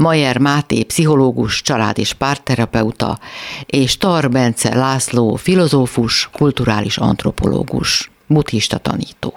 Majer Máté, pszichológus, család- és párterapeuta, és Tar Bence László, filozófus, kulturális antropológus, buddhista tanító.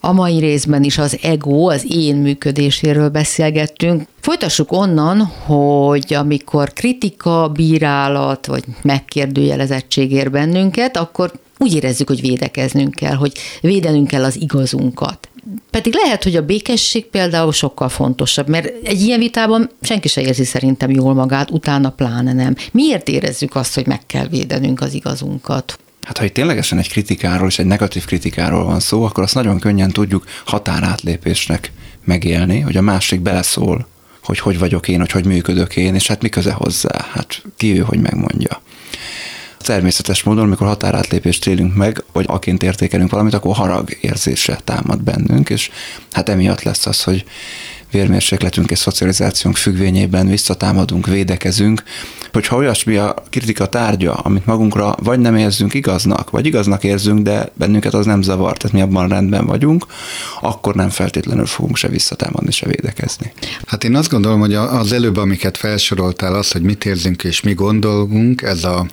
A mai részben is az ego, az én működéséről beszélgettünk. Folytassuk onnan, hogy amikor kritika, bírálat vagy megkérdőjelezettség ér bennünket, akkor úgy érezzük, hogy védekeznünk kell, hogy védenünk kell az igazunkat. Pedig lehet, hogy a békesség például sokkal fontosabb, mert egy ilyen vitában senki se érzi szerintem jól magát, utána pláne nem. Miért érezzük azt, hogy meg kell védenünk az igazunkat? Hát ha itt ténylegesen egy kritikáról és egy negatív kritikáról van szó, akkor azt nagyon könnyen tudjuk határátlépésnek megélni, hogy a másik beleszól, hogy hogy vagyok én, hogy hogy működök én, és hát mi köze hozzá, hát ki ő, hogy megmondja. Természetes módon, amikor határátlépést élünk meg, vagy aként értékelünk valamit, akkor harag érzése támad bennünk, és hát emiatt lesz az, hogy vérmérsékletünk és szocializációnk függvényében visszatámadunk, védekezünk, hogyha olyasmi a kritika tárgya, amit magunkra vagy nem érzünk igaznak, vagy igaznak érzünk, de bennünket az nem zavar, tehát mi abban rendben vagyunk, akkor nem feltétlenül fogunk se visszatámadni, se védekezni. Hát én azt gondolom, hogy az előbb, amiket felsoroltál, az, hogy mit érzünk és mi gondolunk, ez a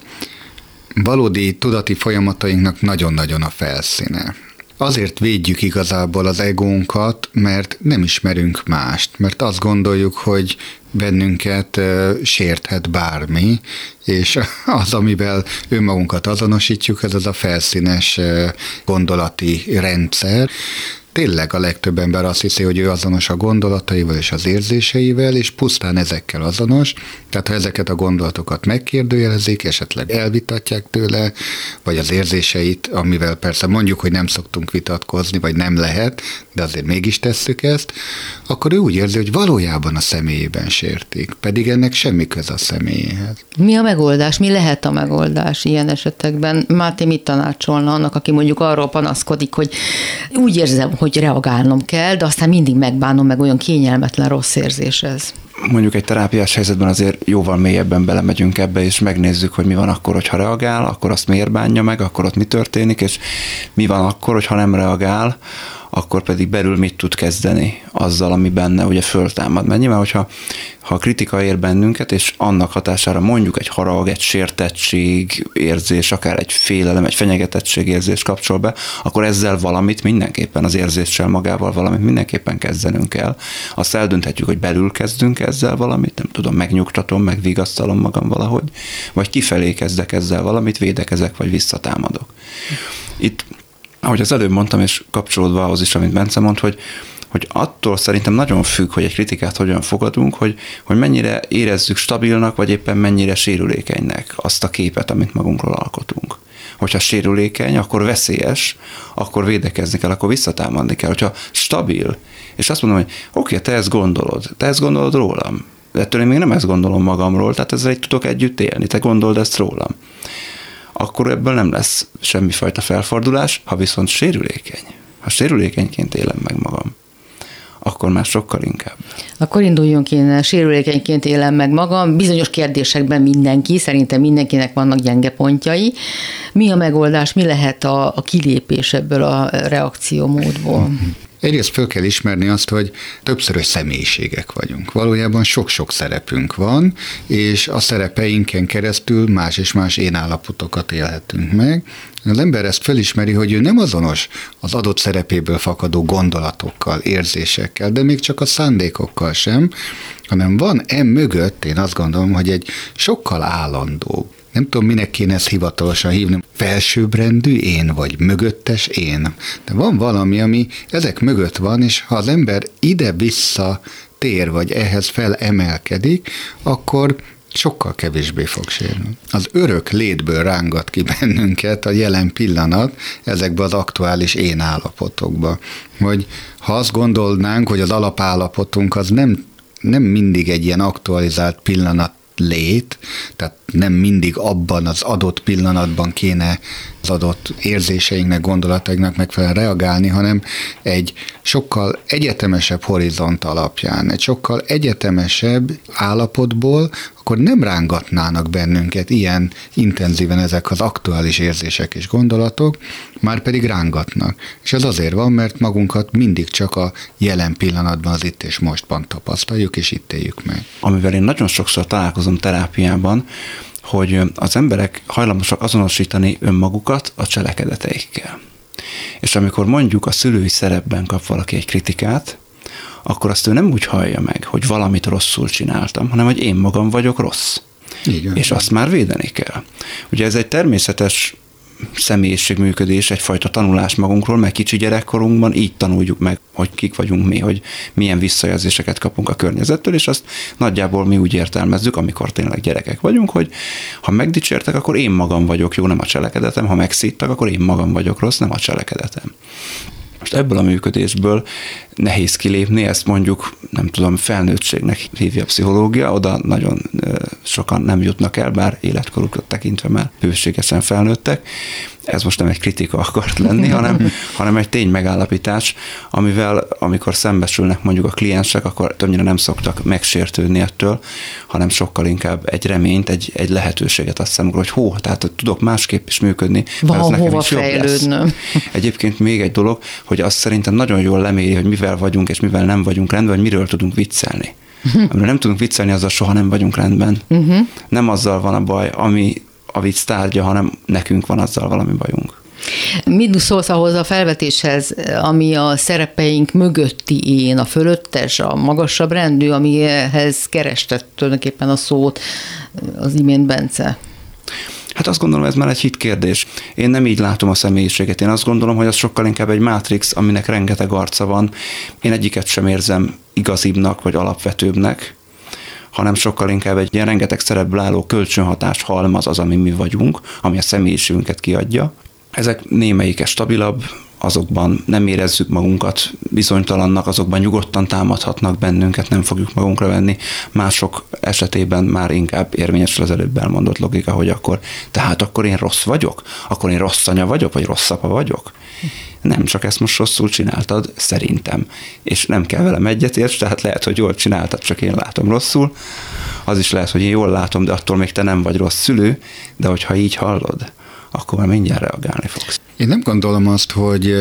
valódi tudati folyamatainknak nagyon-nagyon a felszíne. Azért védjük igazából az egónkat, mert nem ismerünk mást, mert azt gondoljuk, hogy bennünket sérthet bármi, és az, amivel önmagunkat azonosítjuk, ez az a felszínes gondolati rendszer, tényleg a legtöbb ember azt hiszi, hogy ő azonos a gondolataival és az érzéseivel, és pusztán ezekkel azonos. Tehát ha ezeket a gondolatokat megkérdőjelezik, esetleg elvitatják tőle, vagy az érzéseit, amivel persze mondjuk, hogy nem szoktunk vitatkozni, vagy nem lehet, de azért mégis tesszük ezt, akkor ő úgy érzi, hogy valójában a személyében sértik, pedig ennek semmi köz a személyéhez. Mi a megoldás? Mi lehet a megoldás ilyen esetekben? Máté mit tanácsolna annak, aki mondjuk arról panaszkodik, hogy úgy érzem, hogy reagálnom kell, de aztán mindig megbánom, meg olyan kényelmetlen rossz érzés ez. Mondjuk egy terápiás helyzetben azért jóval mélyebben belemegyünk ebbe, és megnézzük, hogy mi van akkor, hogyha reagál, akkor azt miért bánja meg, akkor ott mi történik, és mi van akkor, hogyha nem reagál, akkor pedig belül mit tud kezdeni azzal, ami benne ugye föltámad. Mert nyilván, hogyha ha a kritika ér bennünket, és annak hatására mondjuk egy harag, egy sértettség érzés, akár egy félelem, egy fenyegetettség érzés kapcsol be, akkor ezzel valamit mindenképpen, az érzéssel magával valamit mindenképpen kezdenünk kell. Azt eldönthetjük, hogy belül kezdünk ezzel valamit, nem tudom, megnyugtatom, megvigasztalom magam valahogy, vagy kifelé kezdek ezzel valamit, védekezek, vagy visszatámadok. Itt ahogy az előbb mondtam, és kapcsolódva ahhoz is, amit Bence mond, hogy, hogy attól szerintem nagyon függ, hogy egy kritikát hogyan fogadunk, hogy, hogy mennyire érezzük stabilnak, vagy éppen mennyire sérülékenynek azt a képet, amit magunkról alkotunk. Hogyha sérülékeny, akkor veszélyes, akkor védekezni kell, akkor visszatámadni kell. Hogyha stabil, és azt mondom, hogy oké, te ezt gondolod, te ezt gondolod rólam, de ettől én még nem ezt gondolom magamról, tehát ezzel egy tudok együtt élni, te gondold ezt rólam akkor ebből nem lesz semmifajta felfordulás, ha viszont sérülékeny. Ha sérülékenyként élem meg magam, akkor már sokkal inkább. Akkor induljunk innen, sérülékenyként élem meg magam. Bizonyos kérdésekben mindenki, szerintem mindenkinek vannak gyenge pontjai. Mi a megoldás, mi lehet a, a kilépés ebből a reakciómódból? Egyrészt föl kell ismerni azt, hogy többszörös személyiségek vagyunk. Valójában sok-sok szerepünk van, és a szerepeinken keresztül más és más én állapotokat élhetünk meg. Az ember ezt felismeri, hogy ő nem azonos az adott szerepéből fakadó gondolatokkal, érzésekkel, de még csak a szándékokkal sem, hanem van em mögött, én azt gondolom, hogy egy sokkal állandóbb, nem tudom, minek kéne ezt hivatalosan hívni, felsőbbrendű én, vagy mögöttes én. De van valami, ami ezek mögött van, és ha az ember ide-vissza tér, vagy ehhez felemelkedik, akkor sokkal kevésbé fog sérülni. Az örök létből rángat ki bennünket a jelen pillanat ezekbe az aktuális én állapotokba. Hogy ha azt gondolnánk, hogy az alapállapotunk az nem, nem mindig egy ilyen aktualizált pillanat lét, tehát nem mindig abban az adott pillanatban kéne az adott érzéseinknek, gondolatainknak megfelelően reagálni, hanem egy sokkal egyetemesebb horizont alapján, egy sokkal egyetemesebb állapotból, akkor nem rángatnának bennünket ilyen intenzíven ezek az aktuális érzések és gondolatok, már pedig rángatnak. És ez azért van, mert magunkat mindig csak a jelen pillanatban, az itt és mostban tapasztaljuk, és itt éljük meg. Amivel én nagyon sokszor találkozom terápiában, hogy az emberek hajlamosak azonosítani önmagukat a cselekedeteikkel. És amikor mondjuk a szülői szerepben kap valaki egy kritikát, akkor azt ő nem úgy hallja meg, hogy valamit rosszul csináltam, hanem hogy én magam vagyok rossz. Igen. És azt már védeni kell. Ugye ez egy természetes személyiségműködés, egyfajta tanulás magunkról, mert kicsi gyerekkorunkban így tanuljuk meg, hogy kik vagyunk mi, hogy milyen visszajelzéseket kapunk a környezettől, és azt nagyjából mi úgy értelmezzük, amikor tényleg gyerekek vagyunk, hogy ha megdicsértek, akkor én magam vagyok jó, nem a cselekedetem, ha megszíttak, akkor én magam vagyok rossz, nem a cselekedetem. Most ebből a működésből nehéz kilépni, ezt mondjuk, nem tudom, felnőttségnek hívja a pszichológia, oda nagyon sokan nem jutnak el, bár életkorukat tekintve már bőségesen felnőttek. Ez most nem egy kritika akart lenni, hanem, hanem egy tény megállapítás, amivel amikor szembesülnek mondjuk a kliensek, akkor többnyire nem szoktak megsértődni ettől, hanem sokkal inkább egy reményt, egy, egy lehetőséget azt számukra, hogy hó, tehát tudok másképp is működni. Van hova fejlődnöm. Egyébként még egy dolog, hogy azt szerintem nagyon jól leméri, hogy mivel vagyunk és mivel nem vagyunk rendben, vagy miről tudunk viccelni. Amiről nem tudunk viccelni, azzal soha nem vagyunk rendben. Uh-huh. Nem azzal van a baj, ami a vicc tárgya, hanem nekünk van azzal valami bajunk. Mit szólsz ahhoz a felvetéshez, ami a szerepeink mögötti én, a fölöttes, a magasabb rendű, amihez kerestett tulajdonképpen a szót az imént Bence? Hát azt gondolom, ez már egy hit kérdés. Én nem így látom a személyiséget. Én azt gondolom, hogy az sokkal inkább egy mátrix, aminek rengeteg arca van. Én egyiket sem érzem igazibbnak vagy alapvetőbbnek, hanem sokkal inkább egy ilyen rengeteg szerepből álló kölcsönhatás halmaz az, ami mi vagyunk, ami a személyiségünket kiadja. Ezek némelyike stabilabb, azokban nem érezzük magunkat bizonytalannak, azokban nyugodtan támadhatnak bennünket, nem fogjuk magunkra venni. Mások esetében már inkább érvényes az előbb elmondott logika, hogy akkor, tehát akkor én rossz vagyok? Akkor én rossz anya vagyok, vagy rossz apa vagyok? Nem, csak ezt most rosszul csináltad, szerintem. És nem kell velem egyetérts, tehát lehet, hogy jól csináltad, csak én látom rosszul. Az is lehet, hogy én jól látom, de attól még te nem vagy rossz szülő, de hogyha így hallod, akkor már mindjárt reagálni fogsz. Én nem gondolom azt, hogy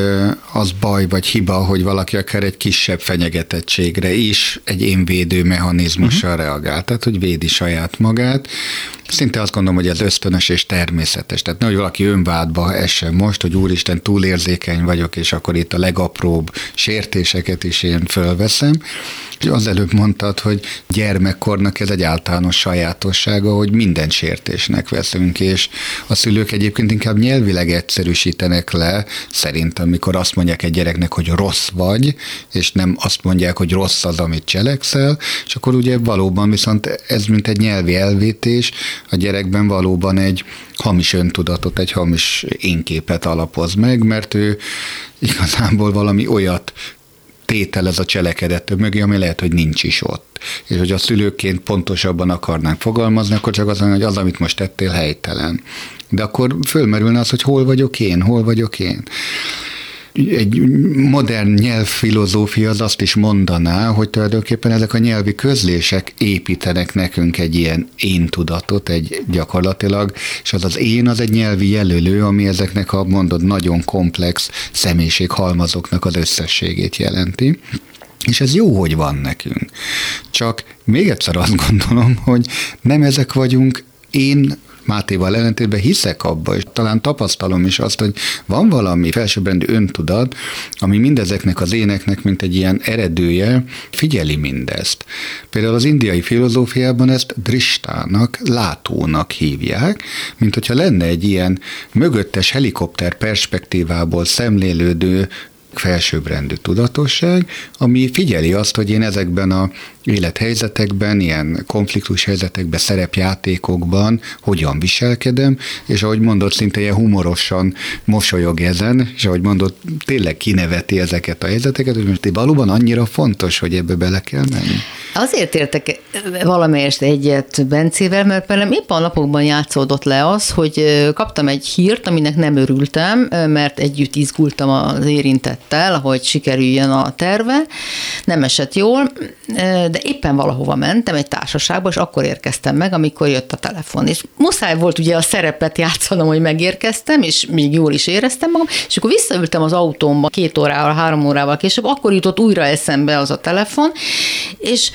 az baj vagy hiba, hogy valaki akár egy kisebb fenyegetettségre is egy énvédő mechanizmussal uh-huh. reagál, tehát hogy védi saját magát. Szinte azt gondolom, hogy ez ösztönös és természetes. Tehát nehogy valaki önvádba essen most, hogy úristen, túlérzékeny vagyok, és akkor itt a legapróbb sértéseket is én fölveszem. Az előbb mondtad, hogy gyermekkornak ez egy általános sajátossága, hogy minden sértésnek veszünk, és a szülők egyébként inkább nyelvileg egyszerűsítenek le, szerintem, amikor azt mondják egy gyereknek, hogy rossz vagy, és nem azt mondják, hogy rossz az, amit cselekszel, és akkor ugye valóban viszont ez mint egy nyelvi elvétés, a gyerekben valóban egy hamis öntudatot, egy hamis énképet alapoz meg, mert ő igazából valami olyat tételez a cselekedet mögé, ami lehet, hogy nincs is ott. És hogy a szülőként pontosabban akarnánk fogalmazni, akkor csak az, hogy az, amit most tettél, helytelen. De akkor fölmerülne az, hogy hol vagyok én, hol vagyok én egy modern nyelvfilozófia az azt is mondaná, hogy tulajdonképpen ezek a nyelvi közlések építenek nekünk egy ilyen én tudatot, egy gyakorlatilag, és az az én az egy nyelvi jelölő, ami ezeknek a mondod nagyon komplex személyiséghalmazoknak az összességét jelenti. És ez jó, hogy van nekünk. Csak még egyszer azt gondolom, hogy nem ezek vagyunk én Mátéval ellentétben hiszek abba, és talán tapasztalom is azt, hogy van valami felsőbbrendű öntudat, ami mindezeknek az éneknek, mint egy ilyen eredője, figyeli mindezt. Például az indiai filozófiában ezt dristának, látónak hívják, mint hogyha lenne egy ilyen mögöttes helikopter perspektívából szemlélődő felsőbbrendű tudatosság, ami figyeli azt, hogy én ezekben a élethelyzetekben, ilyen konfliktus helyzetekben, szerepjátékokban hogyan viselkedem, és ahogy mondott, szinte ilyen humorosan mosolyog ezen, és ahogy mondott, tényleg kineveti ezeket a helyzeteket, hogy most valóban annyira fontos, hogy ebbe bele kell menni. Azért értek valamelyest egyet Bencével, mert velem épp a napokban játszódott le az, hogy kaptam egy hírt, aminek nem örültem, mert együtt izgultam az érintettel, hogy sikerüljön a terve. Nem esett jól, de éppen valahova mentem egy társaságba, és akkor érkeztem meg, amikor jött a telefon. És muszáj volt ugye a szerepet játszanom, hogy megérkeztem, és még jól is éreztem magam, és akkor visszaültem az autómba két órával, három órával később, akkor jutott újra eszembe az a telefon, és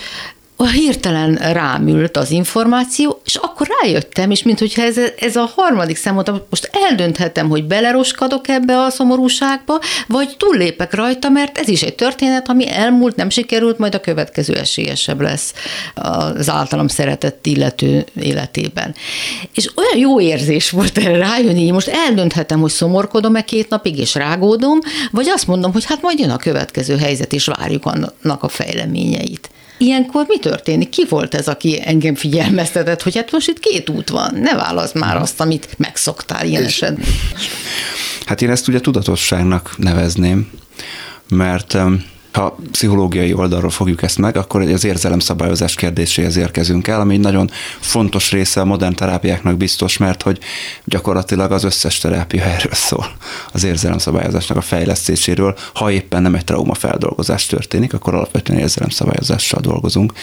hirtelen rámült az információ, és akkor rájöttem, és mintha ez, ez a harmadik számot, most eldönthetem, hogy beleroskadok ebbe a szomorúságba, vagy túllépek rajta, mert ez is egy történet, ami elmúlt, nem sikerült, majd a következő esélyesebb lesz az általam szeretett illető életében. És olyan jó érzés volt erre rájönni, hogy most eldönthetem, hogy szomorkodom-e két napig, és rágódom, vagy azt mondom, hogy hát majd jön a következő helyzet, és várjuk annak a fejleményeit. Ilyenkor mi történik? Ki volt ez, aki engem figyelmeztetett, hogy hát most itt két út van, ne válasz már azt, amit megszoktál ilyen esetben. Hát én ezt ugye tudatosságnak nevezném, mert ha pszichológiai oldalról fogjuk ezt meg, akkor az érzelemszabályozás kérdéséhez érkezünk el, ami egy nagyon fontos része a modern terápiáknak biztos, mert hogy gyakorlatilag az összes terápia erről szól, az érzelemszabályozásnak a fejlesztéséről. Ha éppen nem egy traumafeldolgozás történik, akkor alapvetően érzelemszabályozással dolgozunk.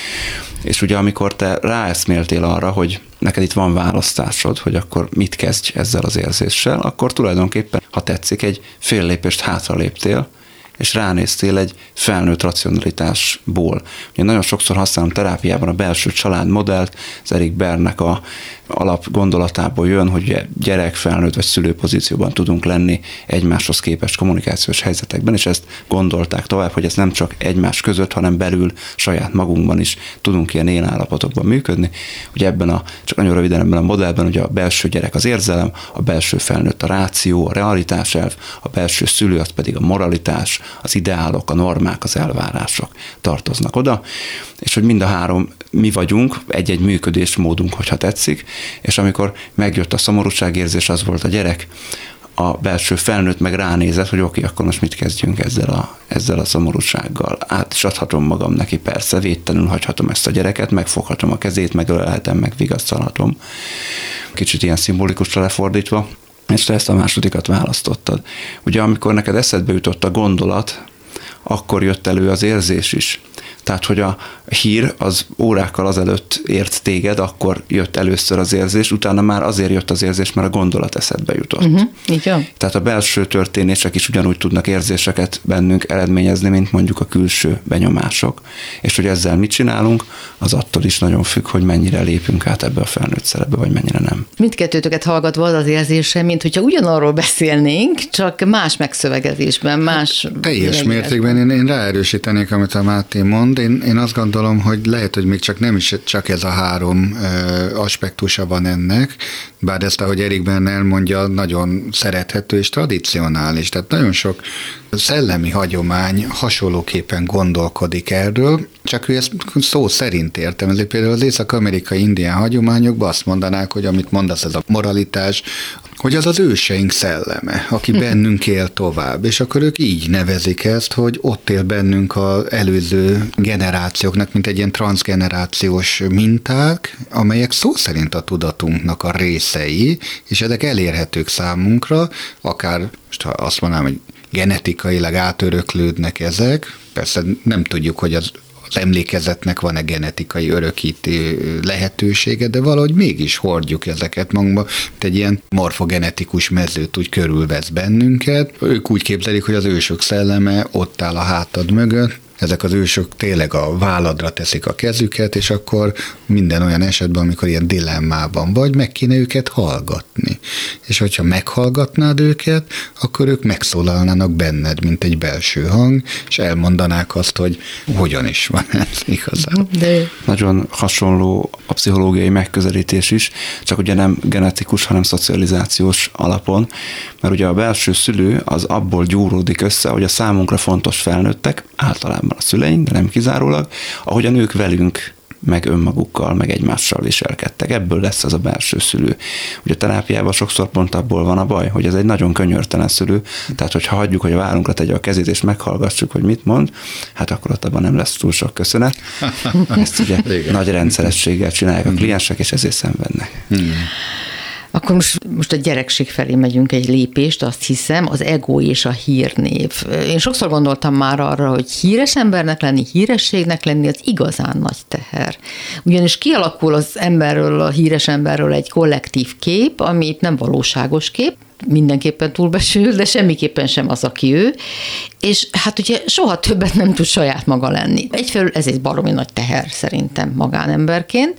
És ugye amikor te ráeszméltél arra, hogy neked itt van választásod, hogy akkor mit kezdj ezzel az érzéssel, akkor tulajdonképpen, ha tetszik, egy fél lépést hátra léptél, és ránéztél egy felnőtt racionalitásból. Ugye nagyon sokszor használom terápiában a belső család modellt, az Erik Bernek a alap gondolatából jön, hogy gyerek, felnőtt vagy szülő pozícióban tudunk lenni egymáshoz képest kommunikációs helyzetekben, és ezt gondolták tovább, hogy ez nem csak egymás között, hanem belül saját magunkban is tudunk ilyen élállapotokban működni. Ugye ebben a, csak nagyon röviden ebben a modellben, ugye a belső gyerek az érzelem, a belső felnőtt a ráció, a realitás elv, a belső szülő az pedig a moralitás, az ideálok, a normák, az elvárások tartoznak oda, és hogy mind a három mi vagyunk, egy-egy működésmódunk, hogyha tetszik, és amikor megjött a szomorúságérzés, az volt a gyerek, a belső felnőtt meg ránézett, hogy oké, okay, akkor most mit kezdjünk ezzel a, ezzel a szomorúsággal. Át is adhatom magam neki, persze, védtenül hagyhatom ezt a gyereket, megfoghatom a kezét, megölelhetem, meg vigasztalhatom. Kicsit ilyen szimbolikusra lefordítva, és te ezt a másodikat választottad. Ugye amikor neked eszedbe jutott a gondolat, akkor jött elő az érzés is. Tehát, hogy a hír az órákkal azelőtt ért téged, akkor jött először az érzés, utána már azért jött az érzés, mert a gondolat eszedbe jutott. Uh-huh, így van. Tehát a belső történések is ugyanúgy tudnak érzéseket bennünk eredményezni, mint mondjuk a külső benyomások. És hogy ezzel mit csinálunk, az attól is nagyon függ, hogy mennyire lépünk át ebbe a felnőtt szerepbe, vagy mennyire nem. Mindkettőtöket hallgatva az az érzése, mint hogyha ugyanarról beszélnénk, csak más megszövegezésben, más... Hát, teljes mértékben én, én ráerősítenék, amit a Máté mond, mond. Én, én azt gondolom, hogy lehet, hogy még csak nem is csak ez a három ö, aspektusa van ennek, bár ezt, ahogy Erik Bernel mondja, nagyon szerethető és tradicionális. Tehát nagyon sok szellemi hagyomány hasonlóképpen gondolkodik erről, csak ő ezt szó szerint értem. Ezért például az észak-amerikai indián hagyományokban azt mondanák, hogy amit mondasz, ez a moralitás, hogy az az őseink szelleme, aki mhm. bennünk él tovább, és akkor ők így nevezik ezt, hogy ott él bennünk az előző generációknak, mint egy ilyen transgenerációs minták, amelyek szó szerint a tudatunknak a részei, és ezek elérhetők számunkra, akár, most ha azt mondanám, hogy genetikailag átöröklődnek ezek, persze nem tudjuk, hogy az emlékezetnek van-e genetikai örökítő lehetősége, de valahogy mégis hordjuk ezeket magunkba, mint egy ilyen morfogenetikus mezőt úgy körülvesz bennünket. Ők úgy képzelik, hogy az ősök szelleme ott áll a hátad mögött, ezek az ősök tényleg a válladra teszik a kezüket, és akkor minden olyan esetben, amikor ilyen dilemmában vagy, meg kéne őket hallgatni. És hogyha meghallgatnád őket, akkor ők megszólalnának benned, mint egy belső hang, és elmondanák azt, hogy hogyan is van ez igazán. De... Nagyon hasonló a pszichológiai megközelítés is, csak ugye nem genetikus, hanem szocializációs alapon, mert ugye a belső szülő az abból gyúródik össze, hogy a számunkra fontos felnőttek, általában a szüleink, de nem kizárólag, ahogy a nők velünk meg önmagukkal, meg egymással viselkedtek. Ebből lesz az a belső szülő. Ugye a terápiában sokszor pont abból van a baj, hogy ez egy nagyon könyörtelen szülő, tehát hogyha hagyjuk, hogy a vállunkra tegye a kezét, és meghallgassuk, hogy mit mond, hát akkor ott abban nem lesz túl sok köszönet. Ezt ugye nagy rendszerességgel csinálják a kliensek, és ezért szenvednek. Hmm. Akkor most, most a gyerekség felé megyünk egy lépést, azt hiszem, az ego és a hírnév. Én sokszor gondoltam már arra, hogy híres embernek lenni, hírességnek lenni, az igazán nagy teher. Ugyanis kialakul az emberről, a híres emberről egy kollektív kép, ami nem valóságos kép, mindenképpen túlbesül, de semmiképpen sem az, aki ő, és hát ugye soha többet nem tud saját maga lenni. Egyfelől ez egy baromi nagy teher szerintem magánemberként,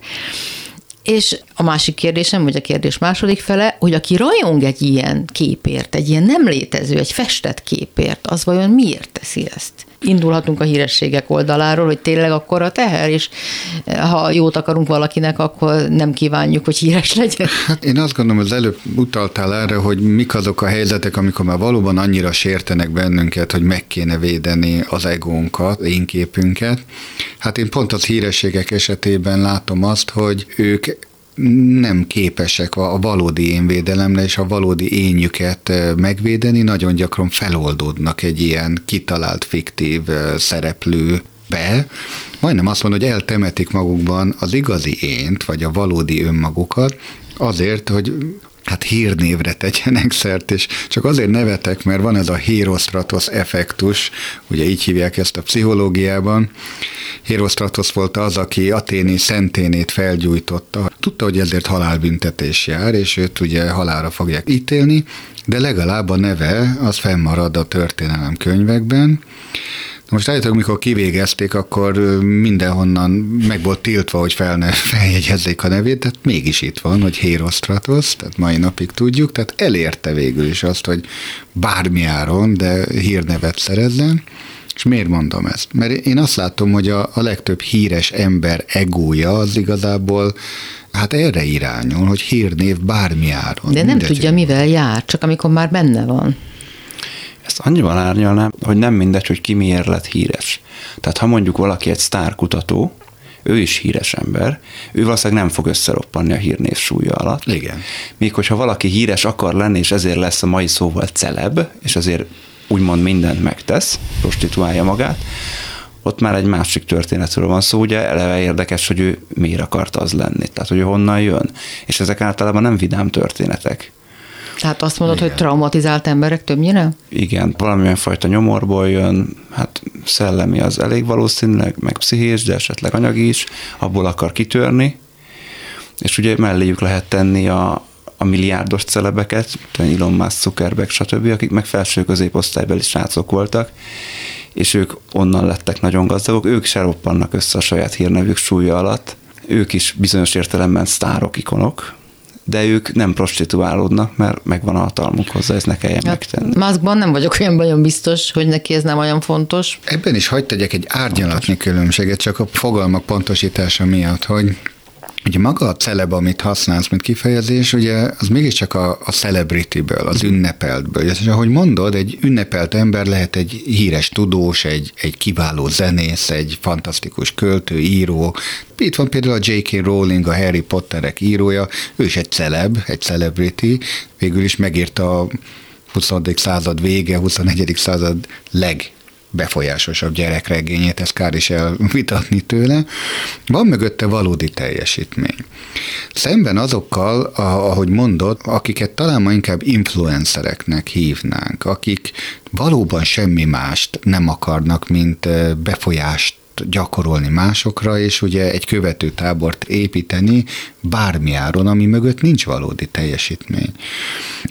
és a másik kérdésem, vagy a kérdés második fele, hogy aki rajong egy ilyen képért, egy ilyen nem létező, egy festett képért, az vajon miért teszi ezt? Indulhatunk a hírességek oldaláról, hogy tényleg akkor a teher, és ha jót akarunk valakinek, akkor nem kívánjuk, hogy híres legyen. Hát én azt gondolom, az előbb utaltál erre, hogy mik azok a helyzetek, amikor már valóban annyira sértenek bennünket, hogy meg kéne védeni az egónkat, én képünket. Hát én pont az hírességek esetében látom azt, hogy ők nem képesek a valódi énvédelemre és a valódi énjüket megvédeni, nagyon gyakran feloldódnak egy ilyen kitalált fiktív szereplőbe, majdnem azt mondom, hogy eltemetik magukban az igazi ént, vagy a valódi önmagukat, azért, hogy hát hírnévre tegyenek szert, és csak azért nevetek, mert van ez a Hérostratos effektus, ugye így hívják ezt a pszichológiában. Hérostratos volt az, aki Aténi szenténét felgyújtotta. Tudta, hogy ezért halálbüntetés jár, és őt ugye halálra fogják ítélni, de legalább a neve az fennmarad a történelem könyvekben, most állítólag, amikor kivégezték, akkor mindenhonnan meg volt tiltva, hogy fel ne, feljegyezzék a nevét, tehát mégis itt van, hogy Hérostratos, tehát mai napig tudjuk, tehát elérte végül is azt, hogy bármi áron, de hírnevet szerezzen. És miért mondom ezt? Mert én azt látom, hogy a, a legtöbb híres ember egója az igazából hát erre irányul, hogy hírnév bármi áron. De nem tudja, mivel jár, csak amikor már benne van. Ezt annyival árnyalnám, hogy nem mindegy, hogy ki miért lett híres. Tehát ha mondjuk valaki egy sztárkutató, ő is híres ember, ő valószínűleg nem fog összeroppanni a hírnév súlya alatt. Igen. Míg hogyha valaki híres akar lenni, és ezért lesz a mai szóval celeb, és azért úgymond mindent megtesz, prostituálja magát, ott már egy másik történetről van szó, ugye eleve érdekes, hogy ő miért akart az lenni, tehát hogy honnan jön. És ezek általában nem vidám történetek. Tehát azt mondod, Igen. hogy traumatizált emberek többnyire? Igen, valamilyen fajta nyomorból jön, hát szellemi az elég valószínűleg, meg pszichés, de esetleg anyagi is, abból akar kitörni, és ugye melléjük lehet tenni a, a milliárdos celebeket, Elon Musk, Zuckerberg, stb., akik meg felső középosztálybeli srácok voltak, és ők onnan lettek nagyon gazdagok, ők se roppannak össze a saját hírnevük súlya alatt, ők is bizonyos értelemben sztárok, ikonok, de ők nem prostituálódnak, mert megvan a hatalmuk hozzá, ezt ne kelljen hát, megtenni. Maszkban nem vagyok olyan nagyon biztos, hogy neki ez nem olyan fontos. Ebben is hagyd tegyek egy árnyalatni különbséget, csak a fogalmak pontosítása miatt, hogy Ugye maga a celeb, amit használsz, mint kifejezés, ugye az mégiscsak a, a celebrity-ből, az ünnepeltből. És ahogy mondod, egy ünnepelt ember lehet egy híres tudós, egy, egy kiváló zenész, egy fantasztikus költő, író. Itt van például a J.K. Rowling, a Harry Potterek írója, ő is egy celeb, egy celebrity, végül is megírta a 20. század vége, 21. század leg befolyásosabb gyerekregényét, ezt kár is elvitatni tőle. Van mögötte valódi teljesítmény. Szemben azokkal, ahogy mondod, akiket talán ma inkább influencereknek hívnánk, akik valóban semmi mást nem akarnak, mint befolyást gyakorolni másokra, és ugye egy követő tábort építeni bármi áron, ami mögött nincs valódi teljesítmény.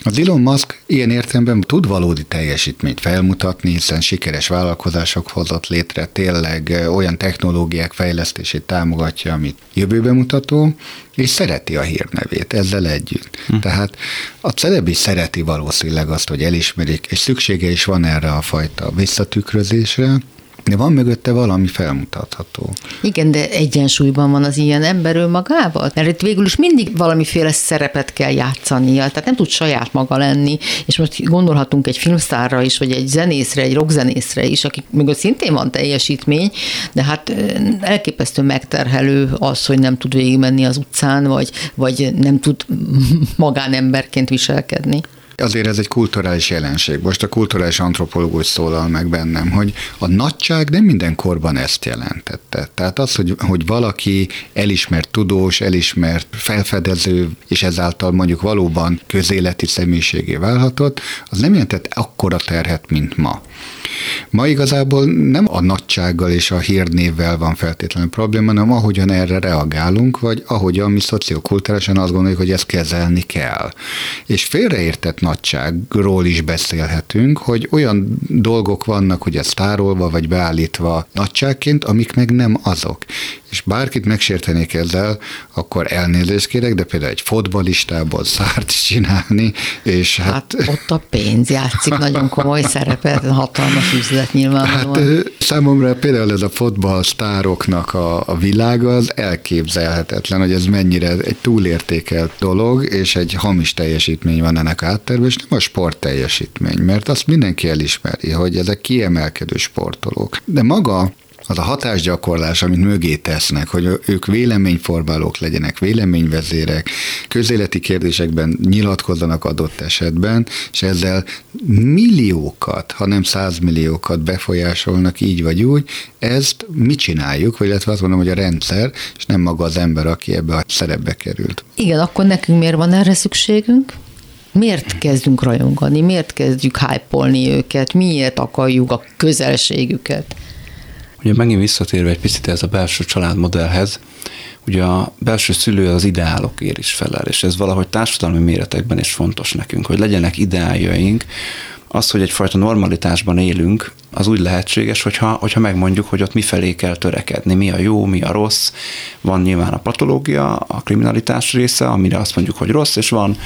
Az Elon Musk ilyen értelemben tud valódi teljesítményt felmutatni, hiszen sikeres vállalkozások hozott létre, tényleg olyan technológiák fejlesztését támogatja, amit jövőbe mutató, és szereti a hírnevét ezzel együtt. Hm. Tehát a celeb is szereti valószínűleg azt, hogy elismerik, és szüksége is van erre a fajta visszatükrözésre, de van mögötte valami felmutatható. Igen, de egyensúlyban van az ilyen ember magával, mert itt végül is mindig valamiféle szerepet kell játszania, tehát nem tud saját maga lenni, és most gondolhatunk egy filmszárra is, vagy egy zenészre, egy rockzenészre is, akik mögött szintén van teljesítmény, de hát elképesztő megterhelő az, hogy nem tud végigmenni az utcán, vagy, vagy nem tud magánemberként viselkedni. Azért ez egy kulturális jelenség. Most a kulturális antropológus szólal meg bennem, hogy a nagyság nem minden korban ezt jelentette. Tehát az, hogy, hogy valaki elismert tudós, elismert felfedező, és ezáltal mondjuk valóban közéleti személyiségé válhatott, az nem jelentett akkora terhet, mint ma. Ma igazából nem a nagysággal és a hírnévvel van feltétlenül probléma, hanem ahogyan erre reagálunk, vagy ahogyan mi szociokulturálisan azt gondoljuk, hogy ezt kezelni kell. És félreértett nagyságról is beszélhetünk, hogy olyan dolgok vannak, hogy ez tárolva vagy beállítva nagyságként, amik meg nem azok és bárkit megsértenék ezzel, akkor elnézést kérek, de például egy fotbalistából szárt csinálni, és hát... Hát ott a pénz játszik nagyon komoly szerepet, hatalmas üzlet nyilvánvalóan. Hát számomra például ez a fotballsztároknak a, a világa az elképzelhetetlen, hogy ez mennyire egy túlértékelt dolog, és egy hamis teljesítmény van ennek átterve, és nem a sport teljesítmény, mert azt mindenki elismeri, hogy ezek kiemelkedő sportolók. De maga az a hatásgyakorlás, amit mögé tesznek, hogy ők véleményformálók legyenek, véleményvezérek, közéleti kérdésekben nyilatkozzanak adott esetben, és ezzel milliókat, hanem százmilliókat befolyásolnak így vagy úgy, ezt mi csináljuk, vagy illetve azt mondom, hogy a rendszer, és nem maga az ember, aki ebbe a szerepbe került. Igen, akkor nekünk miért van erre szükségünk? Miért kezdünk rajongani, miért kezdjük hype őket, miért akarjuk a közelségüket? Ugye megint visszatérve egy picit ez a belső családmodellhez, ugye a belső szülő az ideálokért is felel, és ez valahogy társadalmi méretekben is fontos nekünk, hogy legyenek ideáljaink, az, hogy egyfajta normalitásban élünk, az úgy lehetséges, hogyha, hogyha megmondjuk, hogy ott mifelé kell törekedni, mi a jó, mi a rossz. Van nyilván a patológia, a kriminalitás része, amire azt mondjuk, hogy rossz, és van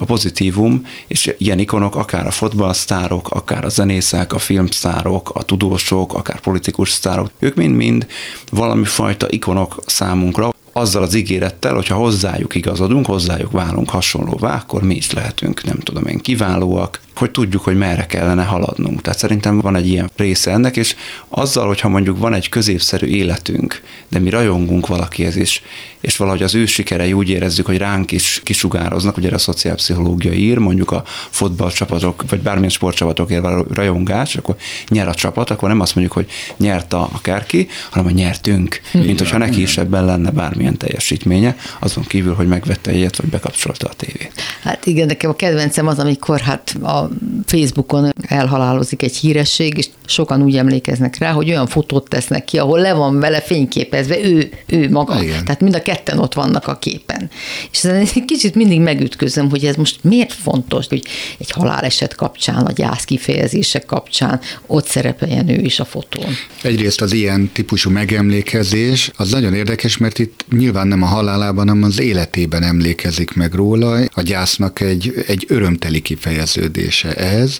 a pozitívum, és ilyen ikonok, akár a fotballsztárok, akár a zenészek, a filmsztárok, a tudósok, akár politikus sztárok, ők mind-mind valami fajta ikonok számunkra, azzal az ígérettel, hogyha hozzájuk igazodunk, hozzájuk válunk hasonlóvá, akkor mi is lehetünk, nem tudom én, kiválóak, hogy tudjuk, hogy merre kellene haladnunk. Tehát szerintem van egy ilyen része ennek, és azzal, hogyha mondjuk van egy középszerű életünk, de mi rajongunk valakihez is, és valahogy az ő sikerei úgy érezzük, hogy ránk is kisugároznak, ugye a szociálpszichológia ír, mondjuk a fotballcsapatok, vagy bármilyen sportcsapatokért való rajongás, akkor nyer a csapat, akkor nem azt mondjuk, hogy nyert a akárki, hanem a nyertünk, mint hogyha neki is ebben lenne bármilyen teljesítménye, azon kívül, hogy megvette egyet, vagy bekapcsolta a tévét. Hát igen, nekem a kedvencem az, amikor hát a Facebookon elhalálozik egy híresség, és sokan úgy emlékeznek rá, hogy olyan fotót tesznek ki, ahol le van vele fényképezve ő, ő maga. Igen. Tehát mind a ketten ott vannak a képen. És ezen egy kicsit mindig megütközöm, hogy ez most miért fontos, hogy egy haláleset kapcsán, a gyász kifejezések kapcsán ott szerepeljen ő is a fotón. Egyrészt az ilyen típusú megemlékezés az nagyon érdekes, mert itt nyilván nem a halálában, hanem az életében emlékezik meg róla. A gyásznak egy, egy örömteli kifejeződése ez,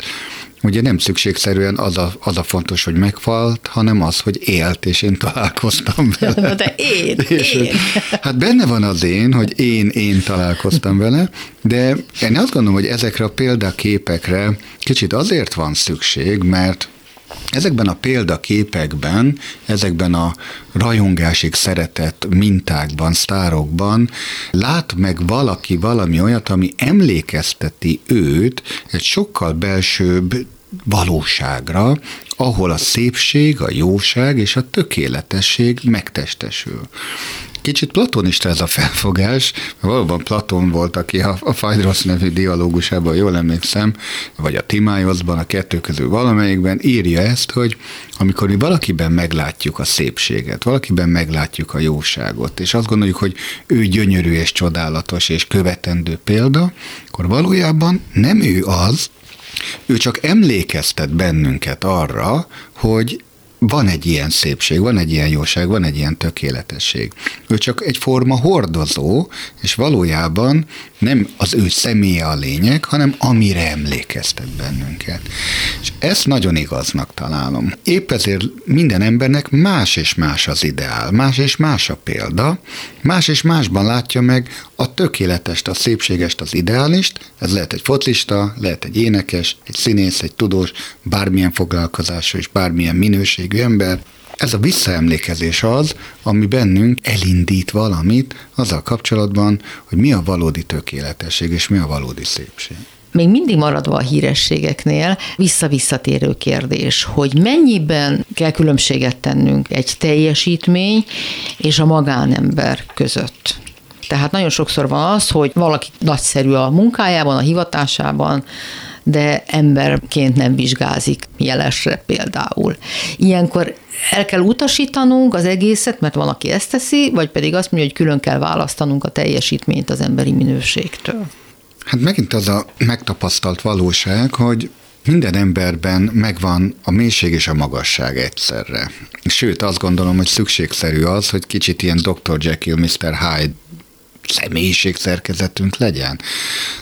Ugye nem szükségszerűen az a, az a fontos, hogy meghalt, hanem az, hogy élt, és én találkoztam vele. De én, és, én. Hát benne van az én, hogy én, én találkoztam vele, de én azt gondolom, hogy ezekre a példaképekre kicsit azért van szükség, mert Ezekben a példaképekben, ezekben a rajongásig szeretett mintákban, sztárokban lát meg valaki valami olyat, ami emlékezteti őt egy sokkal belsőbb valóságra, ahol a szépség, a jóság és a tökéletesség megtestesül. Kicsit platonista ez a felfogás, valóban Platon volt, aki a, a Fajdrosz nevű dialógusában, jól emlékszem, vagy a Timájoszban, a kettő közül valamelyikben írja ezt, hogy amikor mi valakiben meglátjuk a szépséget, valakiben meglátjuk a jóságot, és azt gondoljuk, hogy ő gyönyörű és csodálatos és követendő példa, akkor valójában nem ő az, ő csak emlékeztet bennünket arra, hogy van egy ilyen szépség, van egy ilyen jóság, van egy ilyen tökéletesség. Ő csak egy forma hordozó, és valójában nem az ő személye a lényeg, hanem amire emlékeztet bennünket. És ezt nagyon igaznak találom. Épp ezért minden embernek más és más az ideál, más és más a példa, más és másban látja meg a tökéletest, a szépségest, az ideálist, ez lehet egy focista, lehet egy énekes, egy színész, egy tudós, bármilyen foglalkozású és bármilyen minőségű ember, ez a visszaemlékezés az, ami bennünk elindít valamit azzal kapcsolatban, hogy mi a valódi tökéletesség és mi a valódi szépség. Még mindig maradva a hírességeknél, visszavisszatérő kérdés, hogy mennyiben kell különbséget tennünk egy teljesítmény és a magánember között. Tehát nagyon sokszor van az, hogy valaki nagyszerű a munkájában, a hivatásában, de emberként nem vizsgázik jelesre például. Ilyenkor el kell utasítanunk az egészet, mert van, aki ezt teszi, vagy pedig azt mondja, hogy külön kell választanunk a teljesítményt az emberi minőségtől. Hát megint az a megtapasztalt valóság, hogy minden emberben megvan a mélység és a magasság egyszerre. Sőt, azt gondolom, hogy szükségszerű az, hogy kicsit ilyen Dr. Jekyll, Mr. Hyde személyiségszerkezetünk legyen.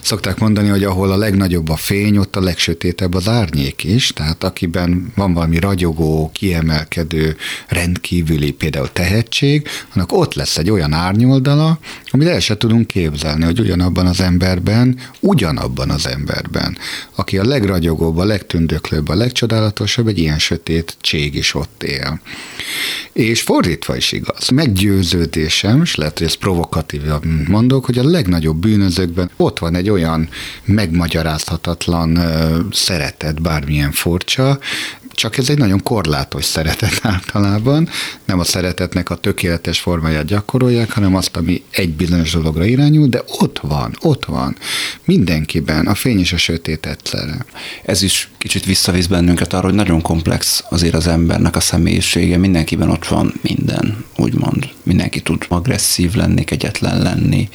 Szokták mondani, hogy ahol a legnagyobb a fény, ott a legsötétebb az árnyék is, tehát akiben van valami ragyogó, kiemelkedő, rendkívüli például tehetség, annak ott lesz egy olyan árnyoldala, amit el se tudunk képzelni, hogy ugyanabban az emberben, ugyanabban az emberben, aki a legragyogóbb, a legtündöklőbb, a legcsodálatosabb, egy ilyen sötét cség is ott él. És fordítva is igaz. Meggyőződésem, és lehet, hogy ez mondok, hogy a legnagyobb bűnözőkben ott van egy olyan megmagyarázhatatlan szeretet, bármilyen furcsa, csak ez egy nagyon korlátos szeretet általában. Nem a szeretetnek a tökéletes formáját gyakorolják, hanem azt, ami egy bizonyos dologra irányul, de ott van, ott van. Mindenkiben, a fény és a sötét egyszerre. Ez is kicsit visszavisz bennünket arra, hogy nagyon komplex azért az embernek a személyisége. Mindenkiben ott van minden, úgymond. Mindenki tud agresszív lenni, kegyetlen lenni,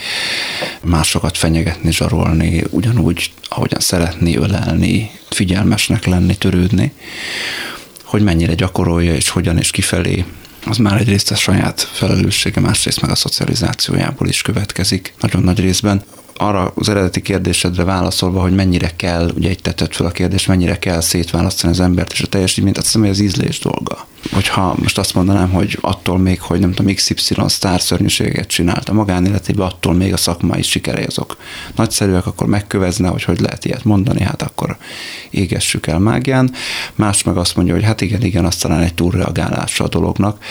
másokat fenyegetni, zsarolni, ugyanúgy, ahogyan szeretni, ölelni, figyelmesnek lenni, törődni, hogy mennyire gyakorolja, és hogyan, és kifelé, az már egyrészt a saját felelőssége, másrészt meg a szocializációjából is következik. Nagyon nagy részben arra az eredeti kérdésedre válaszolva, hogy mennyire kell, ugye egy tetett fel a kérdés, mennyire kell szétválasztani az embert és a teljesítményt, azt hiszem, hogy az ízlés dolga. Hogyha most azt mondanám, hogy attól még, hogy nem tudom, XY sztár szörnyűséget csinált a magánéletében, attól még a szakmai sikerei azok nagyszerűek, akkor megkövezne, hogy hogy lehet ilyet mondani, hát akkor égessük el mágián. Más meg azt mondja, hogy hát igen, igen, azt talán egy túlreagálása a dolognak.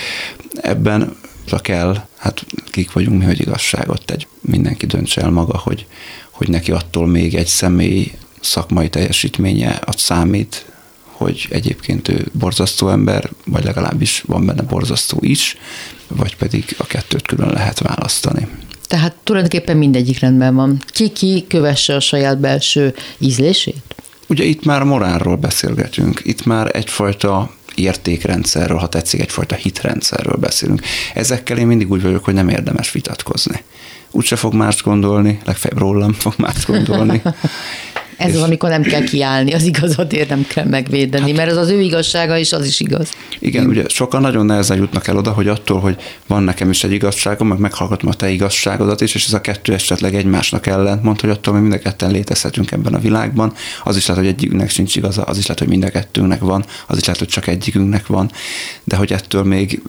Ebben csak kell, hát kik vagyunk mi, hogy igazságot tegy. Mindenki döntse el maga, hogy, hogy neki attól még egy személy szakmai teljesítménye az számít, hogy egyébként ő borzasztó ember, vagy legalábbis van benne borzasztó is, vagy pedig a kettőt külön lehet választani. Tehát tulajdonképpen mindegyik rendben van. Ki-ki kövesse a saját belső ízlését? Ugye itt már morálról beszélgetünk, itt már egyfajta értékrendszerről, ha tetszik, egyfajta hitrendszerről beszélünk. Ezekkel én mindig úgy vagyok, hogy nem érdemes vitatkozni. Úgyse fog más gondolni, legfeljebb rólam fog más gondolni. Ez az, amikor nem kell kiállni, az igazatért nem kell megvédeni, hát, mert ez az ő igazsága is, az is igaz. Igen, ugye sokan nagyon nehezen jutnak el oda, hogy attól, hogy van nekem is egy igazságom, meg meghallgatom a te igazságodat is, és ez a kettő esetleg egymásnak ellent mond, hogy attól, hogy mind a ketten létezhetünk ebben a világban, az is lehet, hogy egyikünknek sincs igaza, az is lehet, hogy mind a kettőnknek van, az is lehet, hogy csak egyikünknek van, de hogy ettől még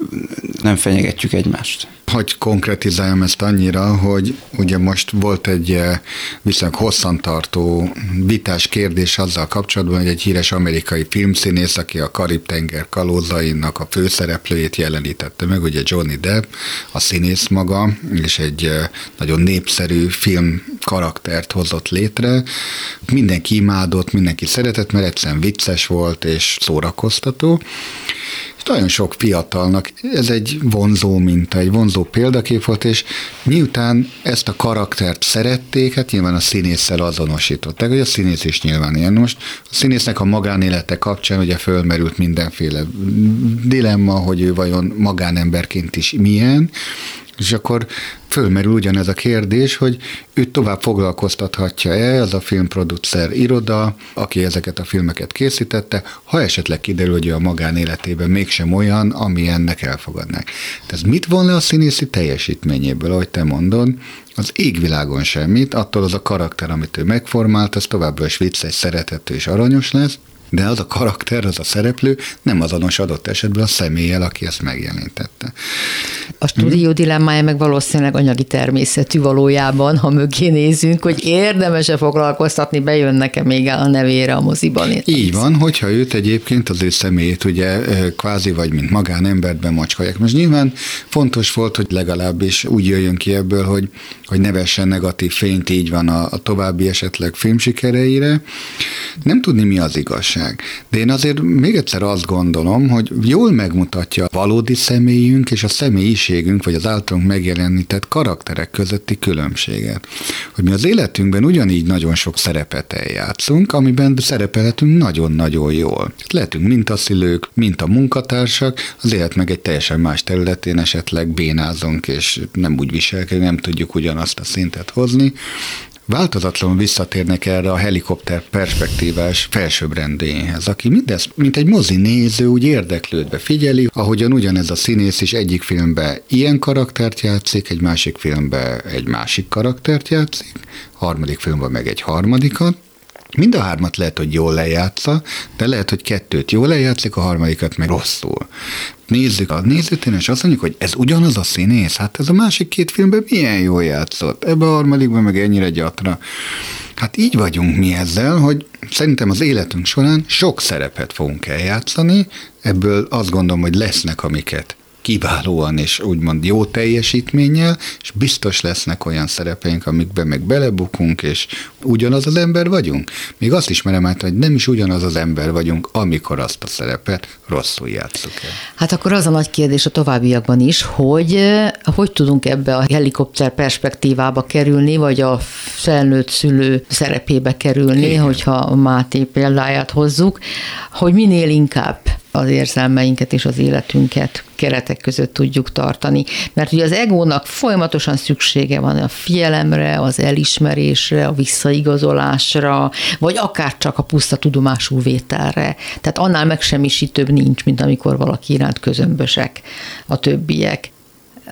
nem fenyegetjük egymást. Hogy konkretizáljam ezt annyira, hogy ugye most volt egy eh, viszonylag hosszantartó vitás kérdés azzal kapcsolatban, hogy egy híres amerikai filmszínész, aki a Karib-tenger kalózainak a főszereplőjét jelenítette meg, ugye Johnny Depp, a színész maga, és egy nagyon népszerű film karaktert hozott létre. Mindenki imádott, mindenki szeretett, mert egyszerűen vicces volt és szórakoztató nagyon sok fiatalnak ez egy vonzó minta, egy vonzó példakép volt, és miután ezt a karaktert szerették, hát nyilván a színésszel azonosították, hogy a színész is nyilván ilyen. Most a színésznek a magánélete kapcsán ugye fölmerült mindenféle dilemma, hogy ő vajon magánemberként is milyen, és akkor fölmerül ugyanez a kérdés, hogy őt tovább foglalkoztathatja-e az a filmproducer iroda, aki ezeket a filmeket készítette, ha esetleg kiderül, hogy a magánéletében mégsem olyan, ami ennek elfogadnák. Tehát mit von le a színészi teljesítményéből, ahogy te mondod, az égvilágon semmit, attól az a karakter, amit ő megformált, az továbbra is vicces, szerethető és aranyos lesz, de az a karakter, az a szereplő nem azonos adott esetben a személlyel, aki ezt megjelenítette. A stúdió hmm. dilemmája meg valószínűleg anyagi természetű valójában, ha mögé nézünk, hogy érdemes-e foglalkoztatni, bejönnek-e még a nevére a moziban. Így van, hogyha őt egyébként az ő személyét ugye kvázi vagy mint magánembert bemocskolják. Most nyilván fontos volt, hogy legalábbis úgy jöjjön ki ebből, hogy, hogy ne vessen negatív fényt, így van a, a további esetleg filmsikereire. Nem tudni, mi az igazság. De én azért még egyszer azt gondolom, hogy jól megmutatja a valódi személyünk és a személyiségünk, vagy az általunk megjelenített karakterek közötti különbséget. Hogy mi az életünkben ugyanígy nagyon sok szerepet eljátszunk, amiben szerepelhetünk nagyon-nagyon jól. Lehetünk mintaszülők, mint a munkatársak, az élet meg egy teljesen más területén esetleg bénázunk, és nem úgy viselkedünk, nem tudjuk ugyanazt a szintet hozni, változatlanul visszatérnek erre a helikopter perspektívás felsőbbrendéhez, aki mindezt, mint egy mozi néző, úgy érdeklődve figyeli, ahogyan ugyanez a színész is egyik filmben ilyen karaktert játszik, egy másik filmben egy másik karaktert játszik, harmadik filmben meg egy harmadikat, Mind a hármat lehet, hogy jól lejátsza, de lehet, hogy kettőt jól lejátszik, a harmadikat meg rosszul. Nézzük a nézőtén, és azt mondjuk, hogy ez ugyanaz a színész, hát ez a másik két filmben milyen jól játszott, ebbe a harmadikban meg ennyire gyatra. Hát így vagyunk mi ezzel, hogy szerintem az életünk során sok szerepet fogunk eljátszani, ebből azt gondolom, hogy lesznek, amiket kiválóan és úgymond jó teljesítménnyel, és biztos lesznek olyan szerepeink, amikben meg belebukunk, és ugyanaz az ember vagyunk. Még azt ismerem át, hogy nem is ugyanaz az ember vagyunk, amikor azt a szerepet rosszul játszuk el. Hát akkor az a nagy kérdés a továbbiakban is, hogy eh, hogy tudunk ebbe a helikopter perspektívába kerülni, vagy a felnőtt szülő szerepébe kerülni, Igen. hogyha a Máté példáját hozzuk, hogy minél inkább az érzelmeinket és az életünket keretek között tudjuk tartani. Mert ugye az egónak folyamatosan szüksége van a fielemre, az elismerésre, a visszaigazolásra, vagy akár csak a puszta tudomású vételre. Tehát annál megsemmisítőbb nincs, mint amikor valaki iránt közömbösek a többiek.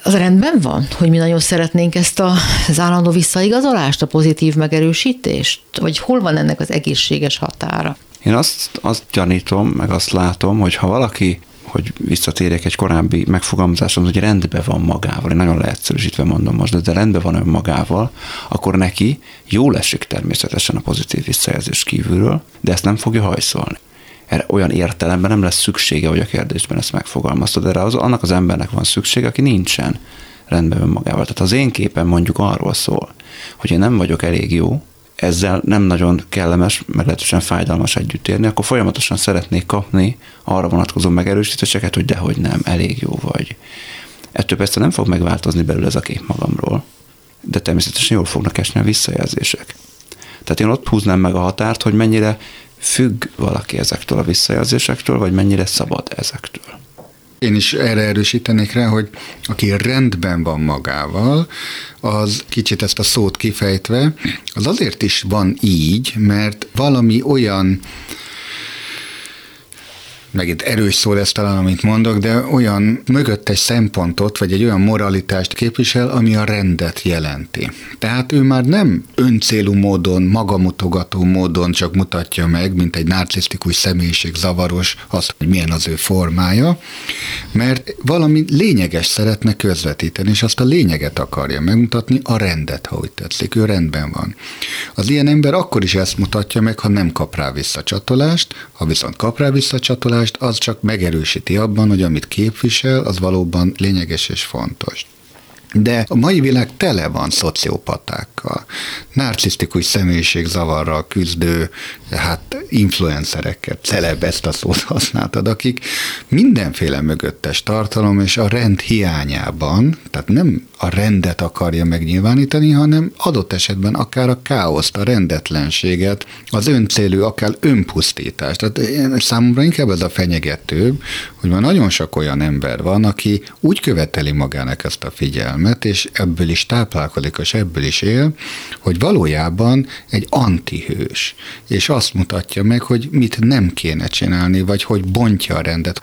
Az rendben van, hogy mi nagyon szeretnénk ezt a, az állandó visszaigazolást, a pozitív megerősítést? Vagy hol van ennek az egészséges határa? Én azt, azt gyanítom, meg azt látom, hogy ha valaki hogy visszatérjek egy korábbi megfogalmazásomhoz, hogy rendben van magával, én nagyon leegyszerűsítve mondom most, de, de rendben van önmagával, akkor neki jó esik természetesen a pozitív visszajelzés kívülről, de ezt nem fogja hajszolni. Erre olyan értelemben nem lesz szüksége, hogy a kérdésben ezt megfogalmaztad, erre az, annak az embernek van szüksége, aki nincsen rendben önmagával. Tehát az én képen mondjuk arról szól, hogy én nem vagyok elég jó, ezzel nem nagyon kellemes, meglehetősen fájdalmas együtt érni, akkor folyamatosan szeretnék kapni arra vonatkozó megerősítéseket, hogy dehogy nem, elég jó vagy. Ettől persze nem fog megváltozni belül ez a kép magamról, de természetesen jól fognak esni a visszajelzések. Tehát én ott húznám meg a határt, hogy mennyire függ valaki ezektől a visszajelzésektől, vagy mennyire szabad ezektől. Én is erre erősítenék rá, hogy aki rendben van magával, az kicsit ezt a szót kifejtve, az azért is van így, mert valami olyan megint erős szó lesz talán, amit mondok, de olyan mögöttes szempontot, vagy egy olyan moralitást képvisel, ami a rendet jelenti. Tehát ő már nem öncélú módon, magamutogató módon csak mutatja meg, mint egy narcisztikus személyiség zavaros, azt, hogy milyen az ő formája, mert valami lényeges szeretne közvetíteni, és azt a lényeget akarja megmutatni, a rendet, ha úgy tetszik, ő rendben van. Az ilyen ember akkor is ezt mutatja meg, ha nem kap rá visszacsatolást, ha viszont kap rá visszacsatolást, az csak megerősíti abban, hogy amit képvisel, az valóban lényeges és fontos. De a mai világ tele van szociopatákkal, narcisztikus személyiségzavarral küzdő, hát influencerekkel, celeb ezt a szót használtad, akik mindenféle mögöttes tartalom és a rend hiányában, tehát nem a rendet akarja megnyilvánítani, hanem adott esetben akár a káoszt, a rendetlenséget, az öncélű, akár önpusztítást. Tehát számomra inkább ez a fenyegetőbb, hogy már nagyon sok olyan ember van, aki úgy követeli magának ezt a figyelmet, és ebből is táplálkozik, és ebből is él, hogy valójában egy antihős, és azt mutatja meg, hogy mit nem kéne csinálni, vagy hogy bontja a rendet.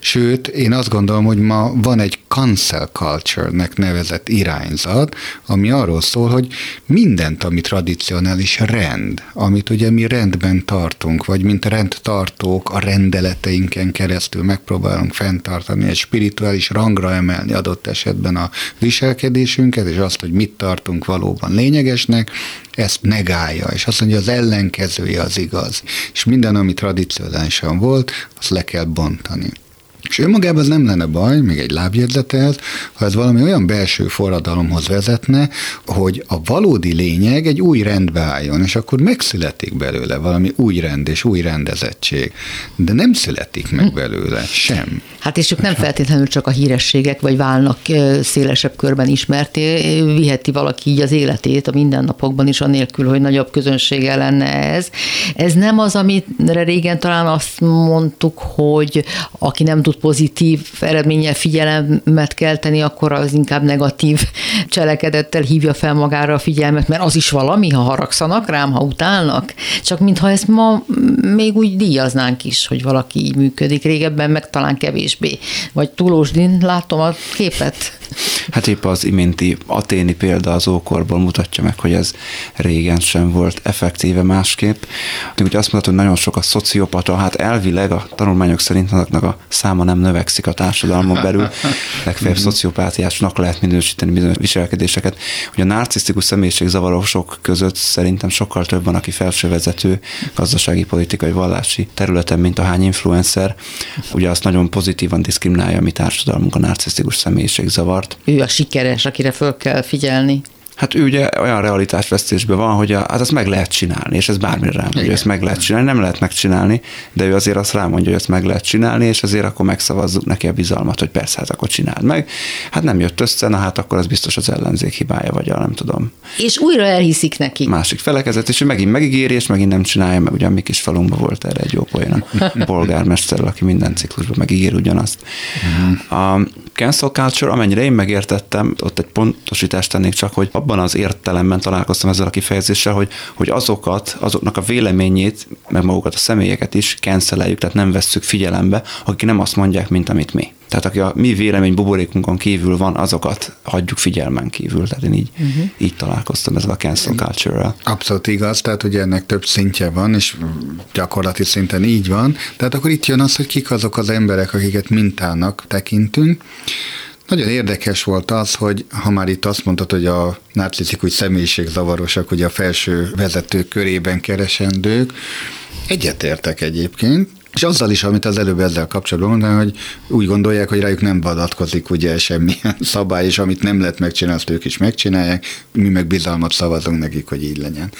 Sőt, én azt gondolom, hogy ma van egy cancel culture-nek nevezett irányzat, ami arról szól, hogy mindent, ami tradicionális rend, amit ugye mi rendben tartunk, vagy mint rendtartók a rendeleteinken keresztül megpróbálunk fenntartani, egy spirituális rangra emelni adott esetben a viselkedésünket, és azt, hogy mit tartunk valóban lényegesnek, ezt negálja, és azt mondja, az ellenkezője az igaz. És minden, ami tradicionálisan volt, azt le kell bontani. És önmagában ez nem lenne baj, még egy lábjegyzetet, ha ez valami olyan belső forradalomhoz vezetne, hogy a valódi lényeg egy új rendbe álljon, és akkor megszületik belőle valami új rend és új rendezettség. De nem születik meg belőle sem. Hát és ők nem feltétlenül csak a hírességek, vagy válnak szélesebb körben ismerté, viheti valaki így az életét a mindennapokban is, anélkül, hogy nagyobb közönsége lenne ez. Ez nem az, amire régen talán azt mondtuk, hogy aki nem tud pozitív eredménnyel figyelemet kelteni, akkor az inkább negatív cselekedettel hívja fel magára a figyelmet, mert az is valami, ha haragszanak rám, ha utálnak. Csak mintha ezt ma még úgy díjaznánk is, hogy valaki így működik. Régebben meg talán kevésbé. Vagy túlósdin, látom a képet. Hát épp az iménti aténi példa az ókorból mutatja meg, hogy ez régen sem volt effektíve másképp. Úgy azt mondhatod, hogy nagyon sok a szociopata, hát elvileg a tanulmányok szerint annak a száma nem növekszik a társadalmon belül, legfeljebb szociopátiásnak lehet minősíteni bizonyos viselkedéseket. Hogy a narcisztikus személyiségzavarosok között szerintem sokkal több van, aki felsővezető gazdasági, politikai, vallási területen, mint a hány influencer. Ugye azt nagyon pozitívan diszkriminálja a mi társadalmunk a narcisztikus személyiségzavart. Ő a sikeres, akire föl kell figyelni. Hát ő ugye olyan realitásvesztésben van, hogy a, hát azt meg lehet csinálni, és ez bármire rámondja, hogy ezt meg lehet csinálni, nem lehet megcsinálni, de ő azért azt rámondja, hogy ezt meg lehet csinálni, és azért akkor megszavazzuk neki a bizalmat, hogy persze, hát akkor csináld meg. Hát nem jött össze, na hát akkor az biztos az ellenzék hibája, vagy a nem tudom. És újra elhiszik neki. Másik felekezet, és ő megint megígéri, és megint nem csinálja, meg ugye a mi kis falunkban volt erre egy jó poén polgármester, aki minden ciklusban megígér ugyanazt. Uh-huh. A cancel culture, amennyire én megértettem, ott egy pontosítást tennék csak, hogy abban az értelemben találkoztam ezzel a kifejezéssel, hogy, hogy azokat, azoknak a véleményét, meg magukat a személyeket is canceljük, tehát nem vesszük figyelembe, akik nem azt mondják, mint amit mi. Tehát aki a mi vélemény buborékunkon kívül van, azokat hagyjuk figyelmen kívül. Tehát én így, uh-huh. így találkoztam ezzel a cancel culture-rel. Abszolút igaz, tehát ugye ennek több szintje van, és gyakorlati szinten így van. Tehát akkor itt jön az, hogy kik azok az emberek, akiket mintának tekintünk. Nagyon érdekes volt az, hogy ha már itt azt mondtad, hogy a narcisztikus személyiségzavarosak, ugye a felső vezetők körében keresendők, egyetértek egyébként, és azzal is, amit az előbb ezzel kapcsolatban mondtam, hogy úgy gondolják, hogy rájuk nem badatkozik ugye semmilyen szabály, és amit nem lehet megcsinálni, azt ők is megcsinálják, mi meg bizalmat szavazunk nekik, hogy így legyen.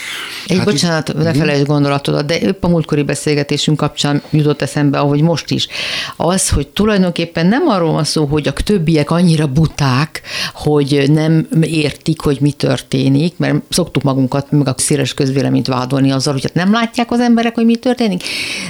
Egy hát bocsánat, itt, ne mhm. felejtsd gondolatodat, de épp a múltkori beszélgetésünk kapcsán jutott eszembe, ahogy most is, az, hogy tulajdonképpen nem arról van szó, hogy a többiek annyira buták, hogy nem értik, hogy mi történik, mert szoktuk magunkat, meg a széles közvéleményt vádolni azzal, hogy hát nem látják az emberek, hogy mi történik,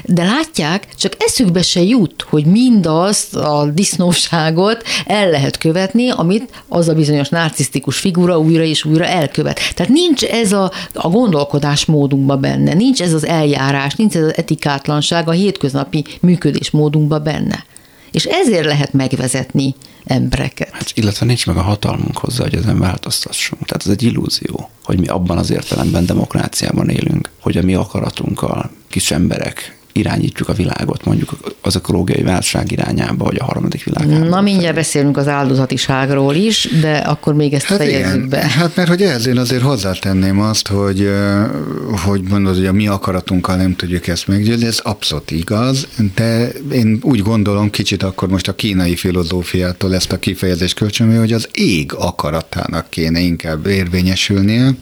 de látják, csinálják, csak eszükbe se jut, hogy mindazt a disznóságot el lehet követni, amit az a bizonyos narcisztikus figura újra és újra elkövet. Tehát nincs ez a, a gondolkodásmódunkban benne, nincs ez az eljárás, nincs ez az etikátlanság a hétköznapi működésmódunkban benne. És ezért lehet megvezetni embereket. Hát, illetve nincs meg a hatalmunk hozzá, hogy ezen változtassunk. Tehát ez egy illúzió, hogy mi abban az értelemben demokráciában élünk, hogy a mi akaratunkkal kis emberek irányítjuk a világot, mondjuk az ökológiai válság irányába, vagy a harmadik világában. Na, mindjárt beszélünk az áldozatiságról is, de akkor még ezt hát fejezzük igen. be. Hát mert hogy ehhez én azért hozzátenném azt, hogy, hogy mondod, hogy a mi akaratunkkal nem tudjuk ezt meggyőzni, ez abszolút igaz, de én úgy gondolom kicsit akkor most a kínai filozófiától ezt a kifejezést kölcsönöm, hogy az ég akaratának kéne inkább érvényesülnie,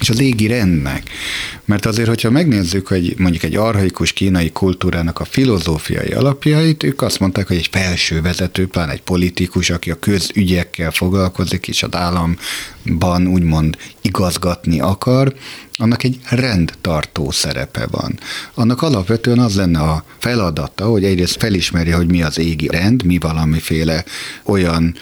és az égi rendnek. Mert azért, hogyha megnézzük, hogy mondjuk egy arhaikus kínai kultúrának a filozófiai alapjait, ők azt mondták, hogy egy felső vezető, pláne egy politikus, aki a közügyekkel foglalkozik, és az államban úgymond igazgatni akar, annak egy rendtartó szerepe van. Annak alapvetően az lenne a feladata, hogy egyrészt felismerje, hogy mi az égi rend, mi valamiféle olyan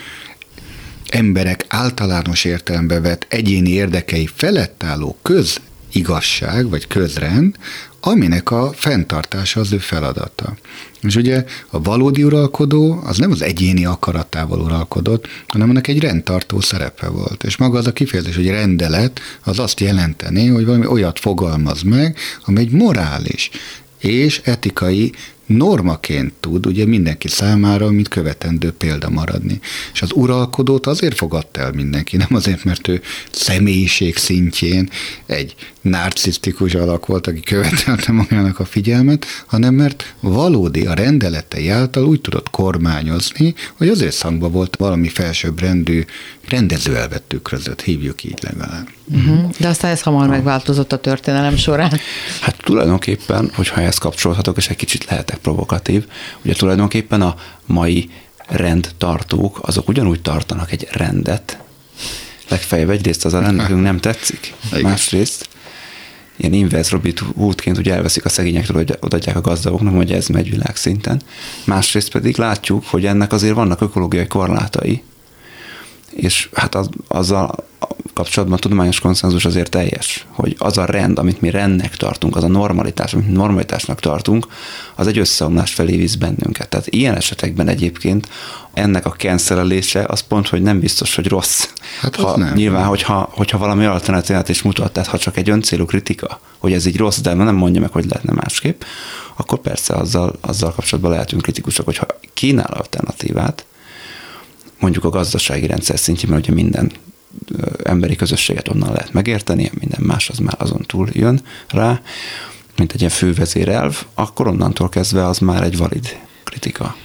emberek általános értelembe vett egyéni érdekei felett álló közigazság vagy közrend, aminek a fenntartása az ő feladata. És ugye a valódi uralkodó az nem az egyéni akaratával uralkodott, hanem annak egy rendtartó szerepe volt. És maga az a kifejezés, hogy rendelet, az azt jelenteni, hogy valami olyat fogalmaz meg, ami egy morális és etikai normaként tud ugye mindenki számára, mint követendő példa maradni. És az uralkodót azért fogadta el mindenki, nem azért, mert ő személyiség szintjén egy narcisztikus alak volt, aki követelte magának a figyelmet, hanem mert valódi a rendeletei által úgy tudott kormányozni, hogy az összhangban volt valami felsőbbrendű rendezőelvet tükrözött, hívjuk így legalább. Uh-huh. De aztán ez hamar megváltozott a történelem során. Hát tulajdonképpen, hogyha ezt kapcsolhatok, és egy kicsit lehetek provokatív, ugye tulajdonképpen a mai rendtartók, azok ugyanúgy tartanak egy rendet, legfeljebb egyrészt az a rend nekünk nem tetszik, másrészt ilyen inverse Robin Hoodként ugye elveszik a szegényektől, hogy odaadják a gazdagoknak, hogy ez megy világszinten. Másrészt pedig látjuk, hogy ennek azért vannak ökológiai korlátai, és hát az, azzal kapcsolatban a tudományos konszenzus azért teljes, hogy az a rend, amit mi rendnek tartunk, az a normalitás, amit normalitásnak tartunk, az egy összeomlás felé visz bennünket. Tehát ilyen esetekben egyébként ennek a cancelése az pont, hogy nem biztos, hogy rossz. Hát ha, nem. Nyilván, hogyha, hogyha valami alternatívát is mutat, tehát ha csak egy öncélú kritika, hogy ez így rossz, de nem mondja meg, hogy lehetne másképp, akkor persze azzal, azzal kapcsolatban lehetünk kritikusok, hogyha kínál alternatívát, mondjuk a gazdasági rendszer szintjén, mert ugye minden emberi közösséget onnan lehet megérteni, minden más az már azon túl jön rá, mint egy ilyen fővezérelv, akkor onnantól kezdve az már egy valid kritika.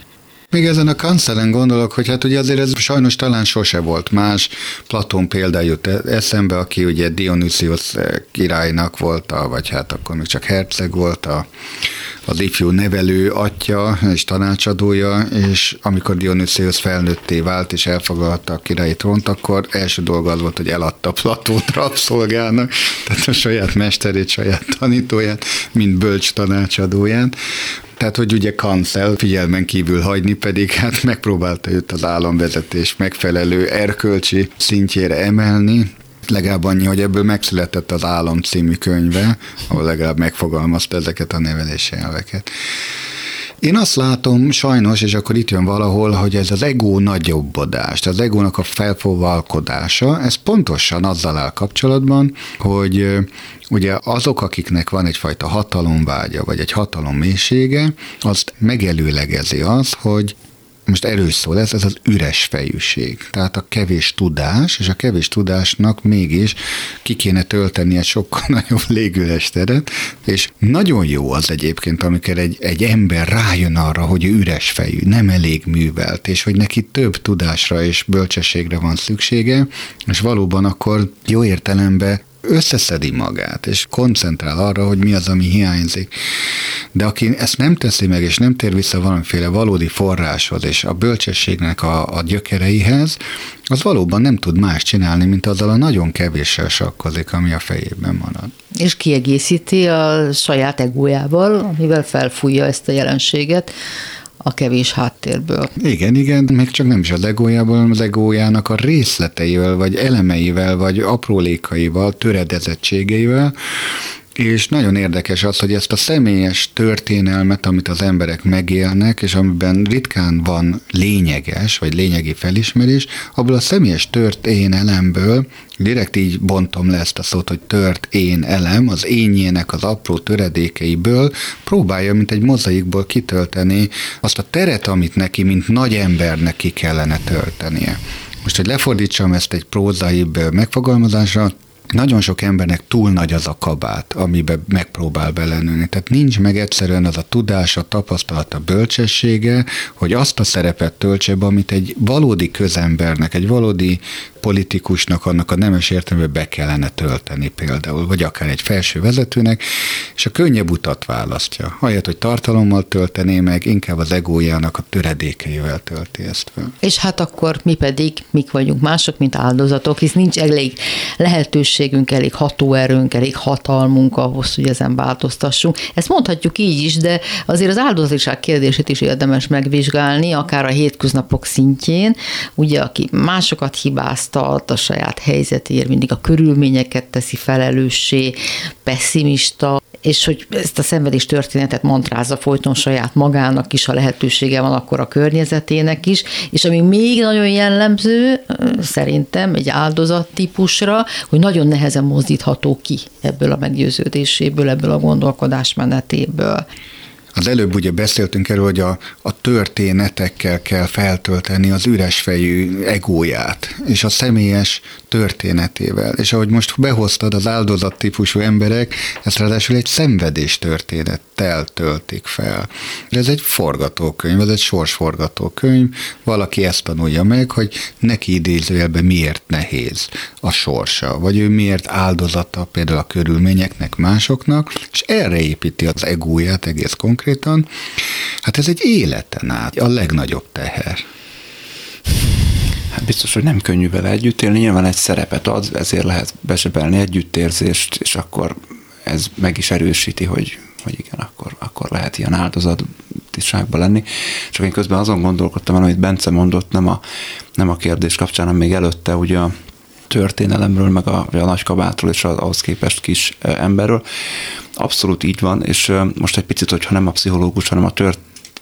Még ezen a kancelen gondolok, hogy hát ugye azért ez sajnos talán sose volt más. Platón példa jut eszembe, aki ugye Dionysius királynak volt, vagy hát akkor még csak herceg volt, a, az ifjú nevelő atya és tanácsadója, és amikor Dionysius felnőtté vált és elfoglalta a királyi trónt, akkor első dolga az volt, hogy eladta Platót rabszolgának, tehát a saját mesterét, saját tanítóját, mint bölcs tanácsadóját. Tehát, hogy ugye kancel figyelmen kívül hagyni, pedig hát megpróbálta őt az államvezetés megfelelő erkölcsi szintjére emelni, legalább annyi, hogy ebből megszületett az Állam című könyve, ahol legalább megfogalmazta ezeket a nevelési elveket. Én azt látom sajnos, és akkor itt jön valahol, hogy ez az ego nagyobbodás, az egónak a felfogalkodása, ez pontosan azzal áll kapcsolatban, hogy ugye azok, akiknek van egyfajta hatalomvágya, vagy egy hatalom mélysége, azt megelőlegezi az, hogy most erős szó lesz, ez az üres fejűség. Tehát a kevés tudás, és a kevés tudásnak mégis ki kéne tölteni egy sokkal nagyobb légüres teret, és nagyon jó az egyébként, amikor egy, egy ember rájön arra, hogy üres fejű, nem elég művelt, és hogy neki több tudásra és bölcsességre van szüksége, és valóban akkor jó értelemben összeszedi magát, és koncentrál arra, hogy mi az, ami hiányzik. De aki ezt nem teszi meg, és nem tér vissza valamiféle valódi forráshoz, és a bölcsességnek a, a gyökereihez, az valóban nem tud más csinálni, mint azzal a nagyon kevéssel sakkozik, ami a fejében marad. És kiegészíti a saját egójával, amivel felfújja ezt a jelenséget, a kevés háttérből. Igen, igen, még csak nem is az egójából, hanem az egójának a részleteivel, vagy elemeivel, vagy aprólékaival, töredezettségeivel, És nagyon érdekes az, hogy ezt a személyes történelmet, amit az emberek megélnek, és amiben ritkán van lényeges, vagy lényegi felismerés, abból a személyes történelemből, direkt így bontom le ezt a szót, hogy tört én elem, az énjének az apró töredékeiből próbálja, mint egy mozaikból kitölteni azt a teret, amit neki, mint nagy embernek ki kellene töltenie. Most, hogy lefordítsam ezt egy prózaibb megfogalmazásra, nagyon sok embernek túl nagy az a kabát, amiben megpróbál belenőni. Tehát nincs meg egyszerűen az a tudás, a tapasztalat, a bölcsessége, hogy azt a szerepet töltse be, amit egy valódi közembernek, egy valódi politikusnak annak a nemes értelmében be kellene tölteni például, vagy akár egy felső vezetőnek, és a könnyebb utat választja. Ahelyett, hogy tartalommal töltené meg, inkább az egójának a töredékeivel tölti ezt fel. És hát akkor mi pedig, mik vagyunk mások, mint áldozatok, hisz nincs elég lehetőségünk, elég hatóerőnk, elég hatalmunk ahhoz, hogy ezen változtassunk. Ezt mondhatjuk így is, de azért az áldozatiság kérdését is érdemes megvizsgálni, akár a hétköznapok szintjén, ugye, aki másokat hibáz, hibáztat a saját helyzetért, mindig a körülményeket teszi felelőssé, pessimista, és hogy ezt a szenvedés történetet mantrázza folyton saját magának is, ha lehetősége van, akkor a környezetének is, és ami még nagyon jellemző, szerintem egy áldozat típusra, hogy nagyon nehezen mozdítható ki ebből a meggyőződéséből, ebből a gondolkodásmenetéből. Az előbb ugye beszéltünk erről, hogy a, a történetekkel kell feltölteni az üres fejű egóját, és a személyes történetével. És ahogy most behoztad az áldozat típusú emberek, ezt ráadásul egy szenvedés történettel töltik fel. Ez egy forgatókönyv, ez egy sorsforgatókönyv, valaki ezt tanulja meg, hogy neki idézőjelben miért nehéz a sorsa, vagy ő miért áldozata például a körülményeknek, másoknak, és erre építi az egóját egész konkrétan. Hát ez egy életen át a legnagyobb teher. Hát biztos, hogy nem könnyű vele együtt élni, nyilván egy szerepet ad, ezért lehet besebelni együttérzést, és akkor ez meg is erősíti, hogy, hogy igen, akkor, akkor lehet ilyen áldozatiságban lenni. Csak én közben azon gondolkodtam, amit Bence mondott, nem a, nem a kérdés kapcsán, hanem még előtte ugye a történelemről, meg a, a nagykabátról és ahhoz képest kis emberről. Abszolút így van, és most egy picit, hogyha nem a pszichológus, hanem a tört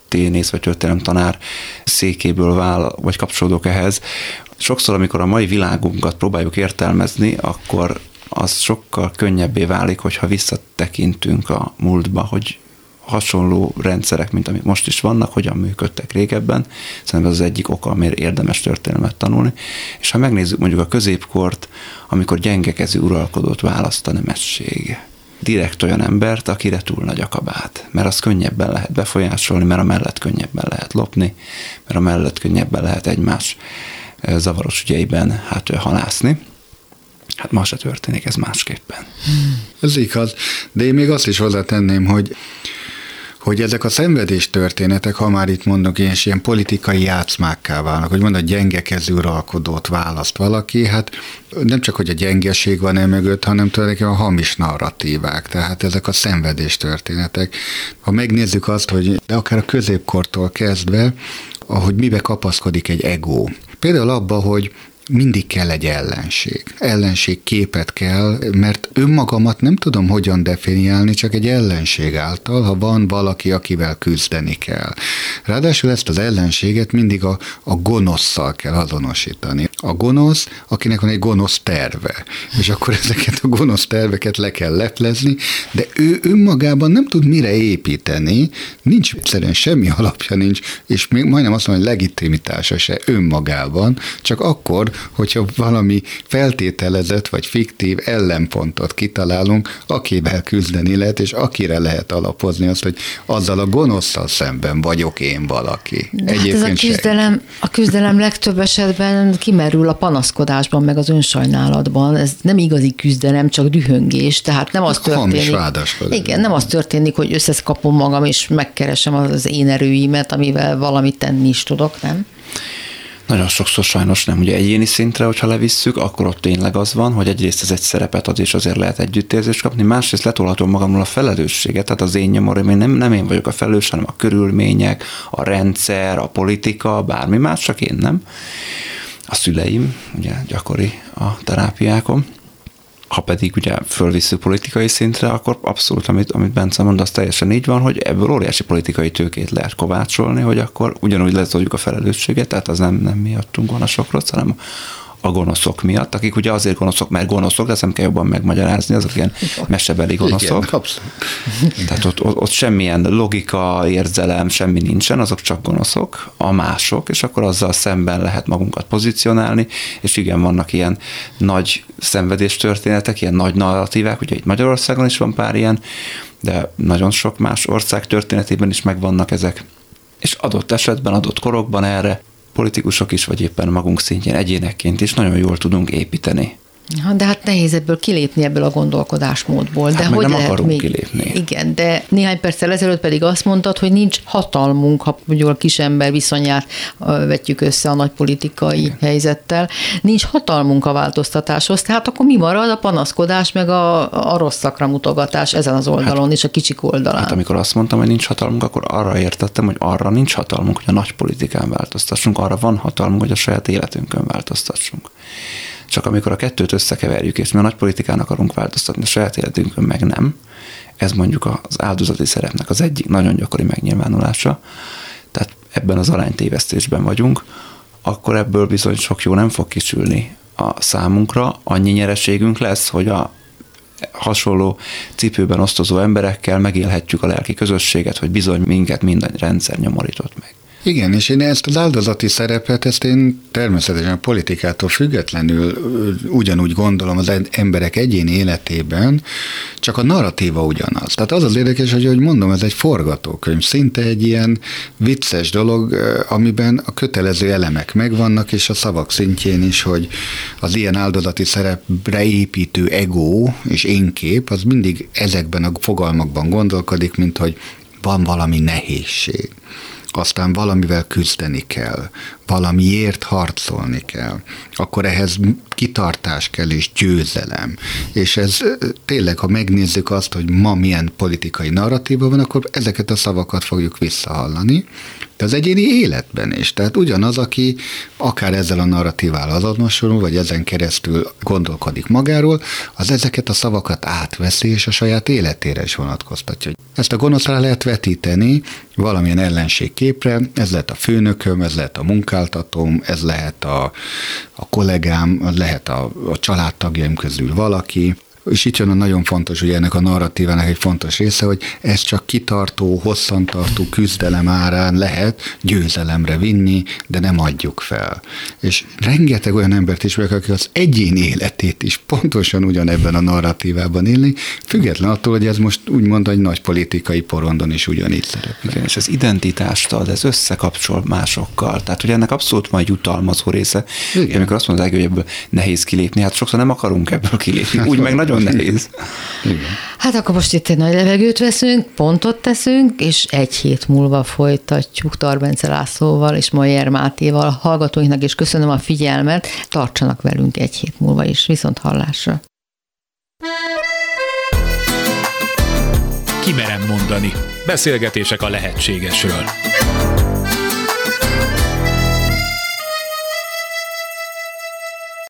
történész vagy tanár székéből vál, vagy kapcsolódok ehhez. Sokszor, amikor a mai világunkat próbáljuk értelmezni, akkor az sokkal könnyebbé válik, hogyha visszatekintünk a múltba, hogy hasonló rendszerek, mint amik most is vannak, hogyan működtek régebben. Szerintem ez az egyik oka, miért érdemes történelmet tanulni. És ha megnézzük mondjuk a középkort, amikor gyengekező uralkodót választ a nemesség direkt olyan embert, akire túl nagy a kabát, mert az könnyebben lehet befolyásolni, mert a mellett könnyebben lehet lopni, mert a mellett könnyebben lehet egymás zavaros ügyeiben hát halászni. Hát ma se történik ez másképpen. Ez igaz, de én még azt is hozzátenném, hogy hogy ezek a szenvedés történetek, ha már itt mondok, ilyen, ilyen politikai játszmákká válnak, hogy mondod, gyenge kezű uralkodót választ valaki, hát nem csak, hogy a gyengeség van e mögött, hanem tulajdonképpen a hamis narratívák, tehát ezek a szenvedés történetek. Ha megnézzük azt, hogy de akár a középkortól kezdve, ahogy mibe kapaszkodik egy ego. Például abba, hogy mindig kell egy ellenség. Ellenség képet kell, mert önmagamat nem tudom hogyan definiálni, csak egy ellenség által, ha van valaki, akivel küzdeni kell. Ráadásul ezt az ellenséget mindig a, a gonoszszal kell azonosítani. A gonosz, akinek van egy gonosz terve, és akkor ezeket a gonosz terveket le kell leplezni, de ő önmagában nem tud mire építeni, nincs egyszerűen semmi alapja nincs, és még majdnem azt mondom, hogy legitimitása se önmagában, csak akkor, hogyha valami feltételezett vagy fiktív ellenpontot kitalálunk, akivel küzdeni lehet, és akire lehet alapozni azt, hogy azzal a gonoszszal szemben vagyok én valaki. De hát ez a küzdelem, a küzdelem legtöbb esetben kimerül a panaszkodásban, meg az önsajnálatban. Ez nem igazi küzdelem, csak dühöngés. Tehát nem az történik. Igen, nem az történik, hogy összeszkapom magam, és megkeresem az én erőimet, amivel valamit tenni is tudok, nem? Nagyon sokszor sajnos nem. Ugye egyéni szintre, hogyha levisszük, akkor ott tényleg az van, hogy egyrészt ez egy szerepet ad, és azért lehet együttérzést kapni, másrészt letolhatom magamról a felelősséget, tehát az én nyomorom, én nem, nem én vagyok a felelős, hanem a körülmények, a rendszer, a politika, bármi más, csak én nem. A szüleim, ugye gyakori a terápiákon. Ha pedig ugye fölvisszük politikai szintre, akkor abszolút, amit, amit Bence mond, az teljesen így van, hogy ebből óriási politikai tőkét lehet kovácsolni, hogy akkor ugyanúgy lezoljuk a felelősséget, tehát az nem, nem miattunk van a sok rossz, hanem a gonoszok miatt, akik ugye azért gonoszok, mert gonoszok, de ezt nem kell jobban megmagyarázni, azok ilyen mesebeli gonoszok. Igen, Tehát ott, ott, ott semmilyen logika, érzelem, semmi nincsen, azok csak gonoszok, a mások, és akkor azzal szemben lehet magunkat pozícionálni, és igen, vannak ilyen nagy szenvedés történetek, ilyen nagy narratívák, ugye itt Magyarországon is van pár ilyen, de nagyon sok más ország történetében is megvannak ezek. És adott esetben, adott korokban erre politikusok is, vagy éppen magunk szintjén egyénekként is nagyon jól tudunk építeni. Ha, de hát nehéz ebből kilépni ebből a gondolkodásmódból. Hát de hogy nem lehet akarunk még? kilépni. Igen, de néhány perccel ezelőtt pedig azt mondtad, hogy nincs hatalmunk, ha mondjuk a kisember viszonyát vetjük össze a nagy politikai Igen. helyzettel. Nincs hatalmunk a változtatáshoz, tehát akkor mi marad? A panaszkodás, meg a, a rossz szakra mutogatás ezen az oldalon hát, és a kicsik oldalán. Hát amikor azt mondtam, hogy nincs hatalmunk, akkor arra értettem, hogy arra nincs hatalmunk, hogy a nagy politikán változtassunk, arra van hatalmunk, hogy a saját életünkön változtassunk. Csak amikor a kettőt összekeverjük, és mi a nagy politikán akarunk változtatni, a saját életünkön meg nem, ez mondjuk az áldozati szerepnek az egyik nagyon gyakori megnyilvánulása, tehát ebben az aránytévesztésben vagyunk, akkor ebből bizony sok jó nem fog kisülni a számunkra, annyi nyereségünk lesz, hogy a hasonló cipőben osztozó emberekkel megélhetjük a lelki közösséget, hogy bizony minket minden rendszer nyomorított meg. Igen, és én ezt az áldozati szerepet, ezt én természetesen a politikától függetlenül ugyanúgy gondolom az emberek egyéni életében, csak a narratíva ugyanaz. Tehát az az érdekes, hogy, hogy mondom, ez egy forgatókönyv, szinte egy ilyen vicces dolog, amiben a kötelező elemek megvannak, és a szavak szintjén is, hogy az ilyen áldozati szerepre építő ego és énkép, az mindig ezekben a fogalmakban gondolkodik, mint hogy van valami nehézség aztán valamivel küzdeni kell, valamiért harcolni kell, akkor ehhez kitartás kell és győzelem. És ez tényleg, ha megnézzük azt, hogy ma milyen politikai narratíva van, akkor ezeket a szavakat fogjuk visszahallani, de az egyéni életben is. Tehát ugyanaz, aki akár ezzel a narratívával azonosul, vagy ezen keresztül gondolkodik magáról, az ezeket a szavakat átveszi, és a saját életére is vonatkoztatja. Ezt a gonoszra lehet vetíteni valamilyen ellenségképre, ez lehet a főnököm, ez lehet a munkáltatóm, ez lehet a, a kollégám, lehet a, a családtagjaim közül valaki, és itt jön a nagyon fontos, hogy ennek a narratívának egy fontos része, hogy ez csak kitartó, hosszantartó küzdelem árán lehet győzelemre vinni, de nem adjuk fel. És rengeteg olyan embert is meg, aki az egyéni életét is pontosan ugyanebben a narratívában élni, független attól, hogy ez most úgymond egy nagy politikai porondon is ugyanígy szerepel. Igen, és ez identitást ad, ez összekapcsol másokkal. Tehát, hogy ennek abszolút majd jutalmazó része. Igen. Amikor azt mondják, hogy ebből nehéz kilépni, hát sokszor nem akarunk ebből kilépni. Úgy meg nagyon nagyon nehéz. Igen. Hát akkor most itt egy nagy levegőt veszünk, pontot teszünk, és egy hét múlva folytatjuk Tarbence Lászlóval és Majer Mátéval. A hallgatóinknak is köszönöm a figyelmet, tartsanak velünk egy hét múlva is. Viszont hallásra. Kimerem mondani. Beszélgetések a lehetségesről.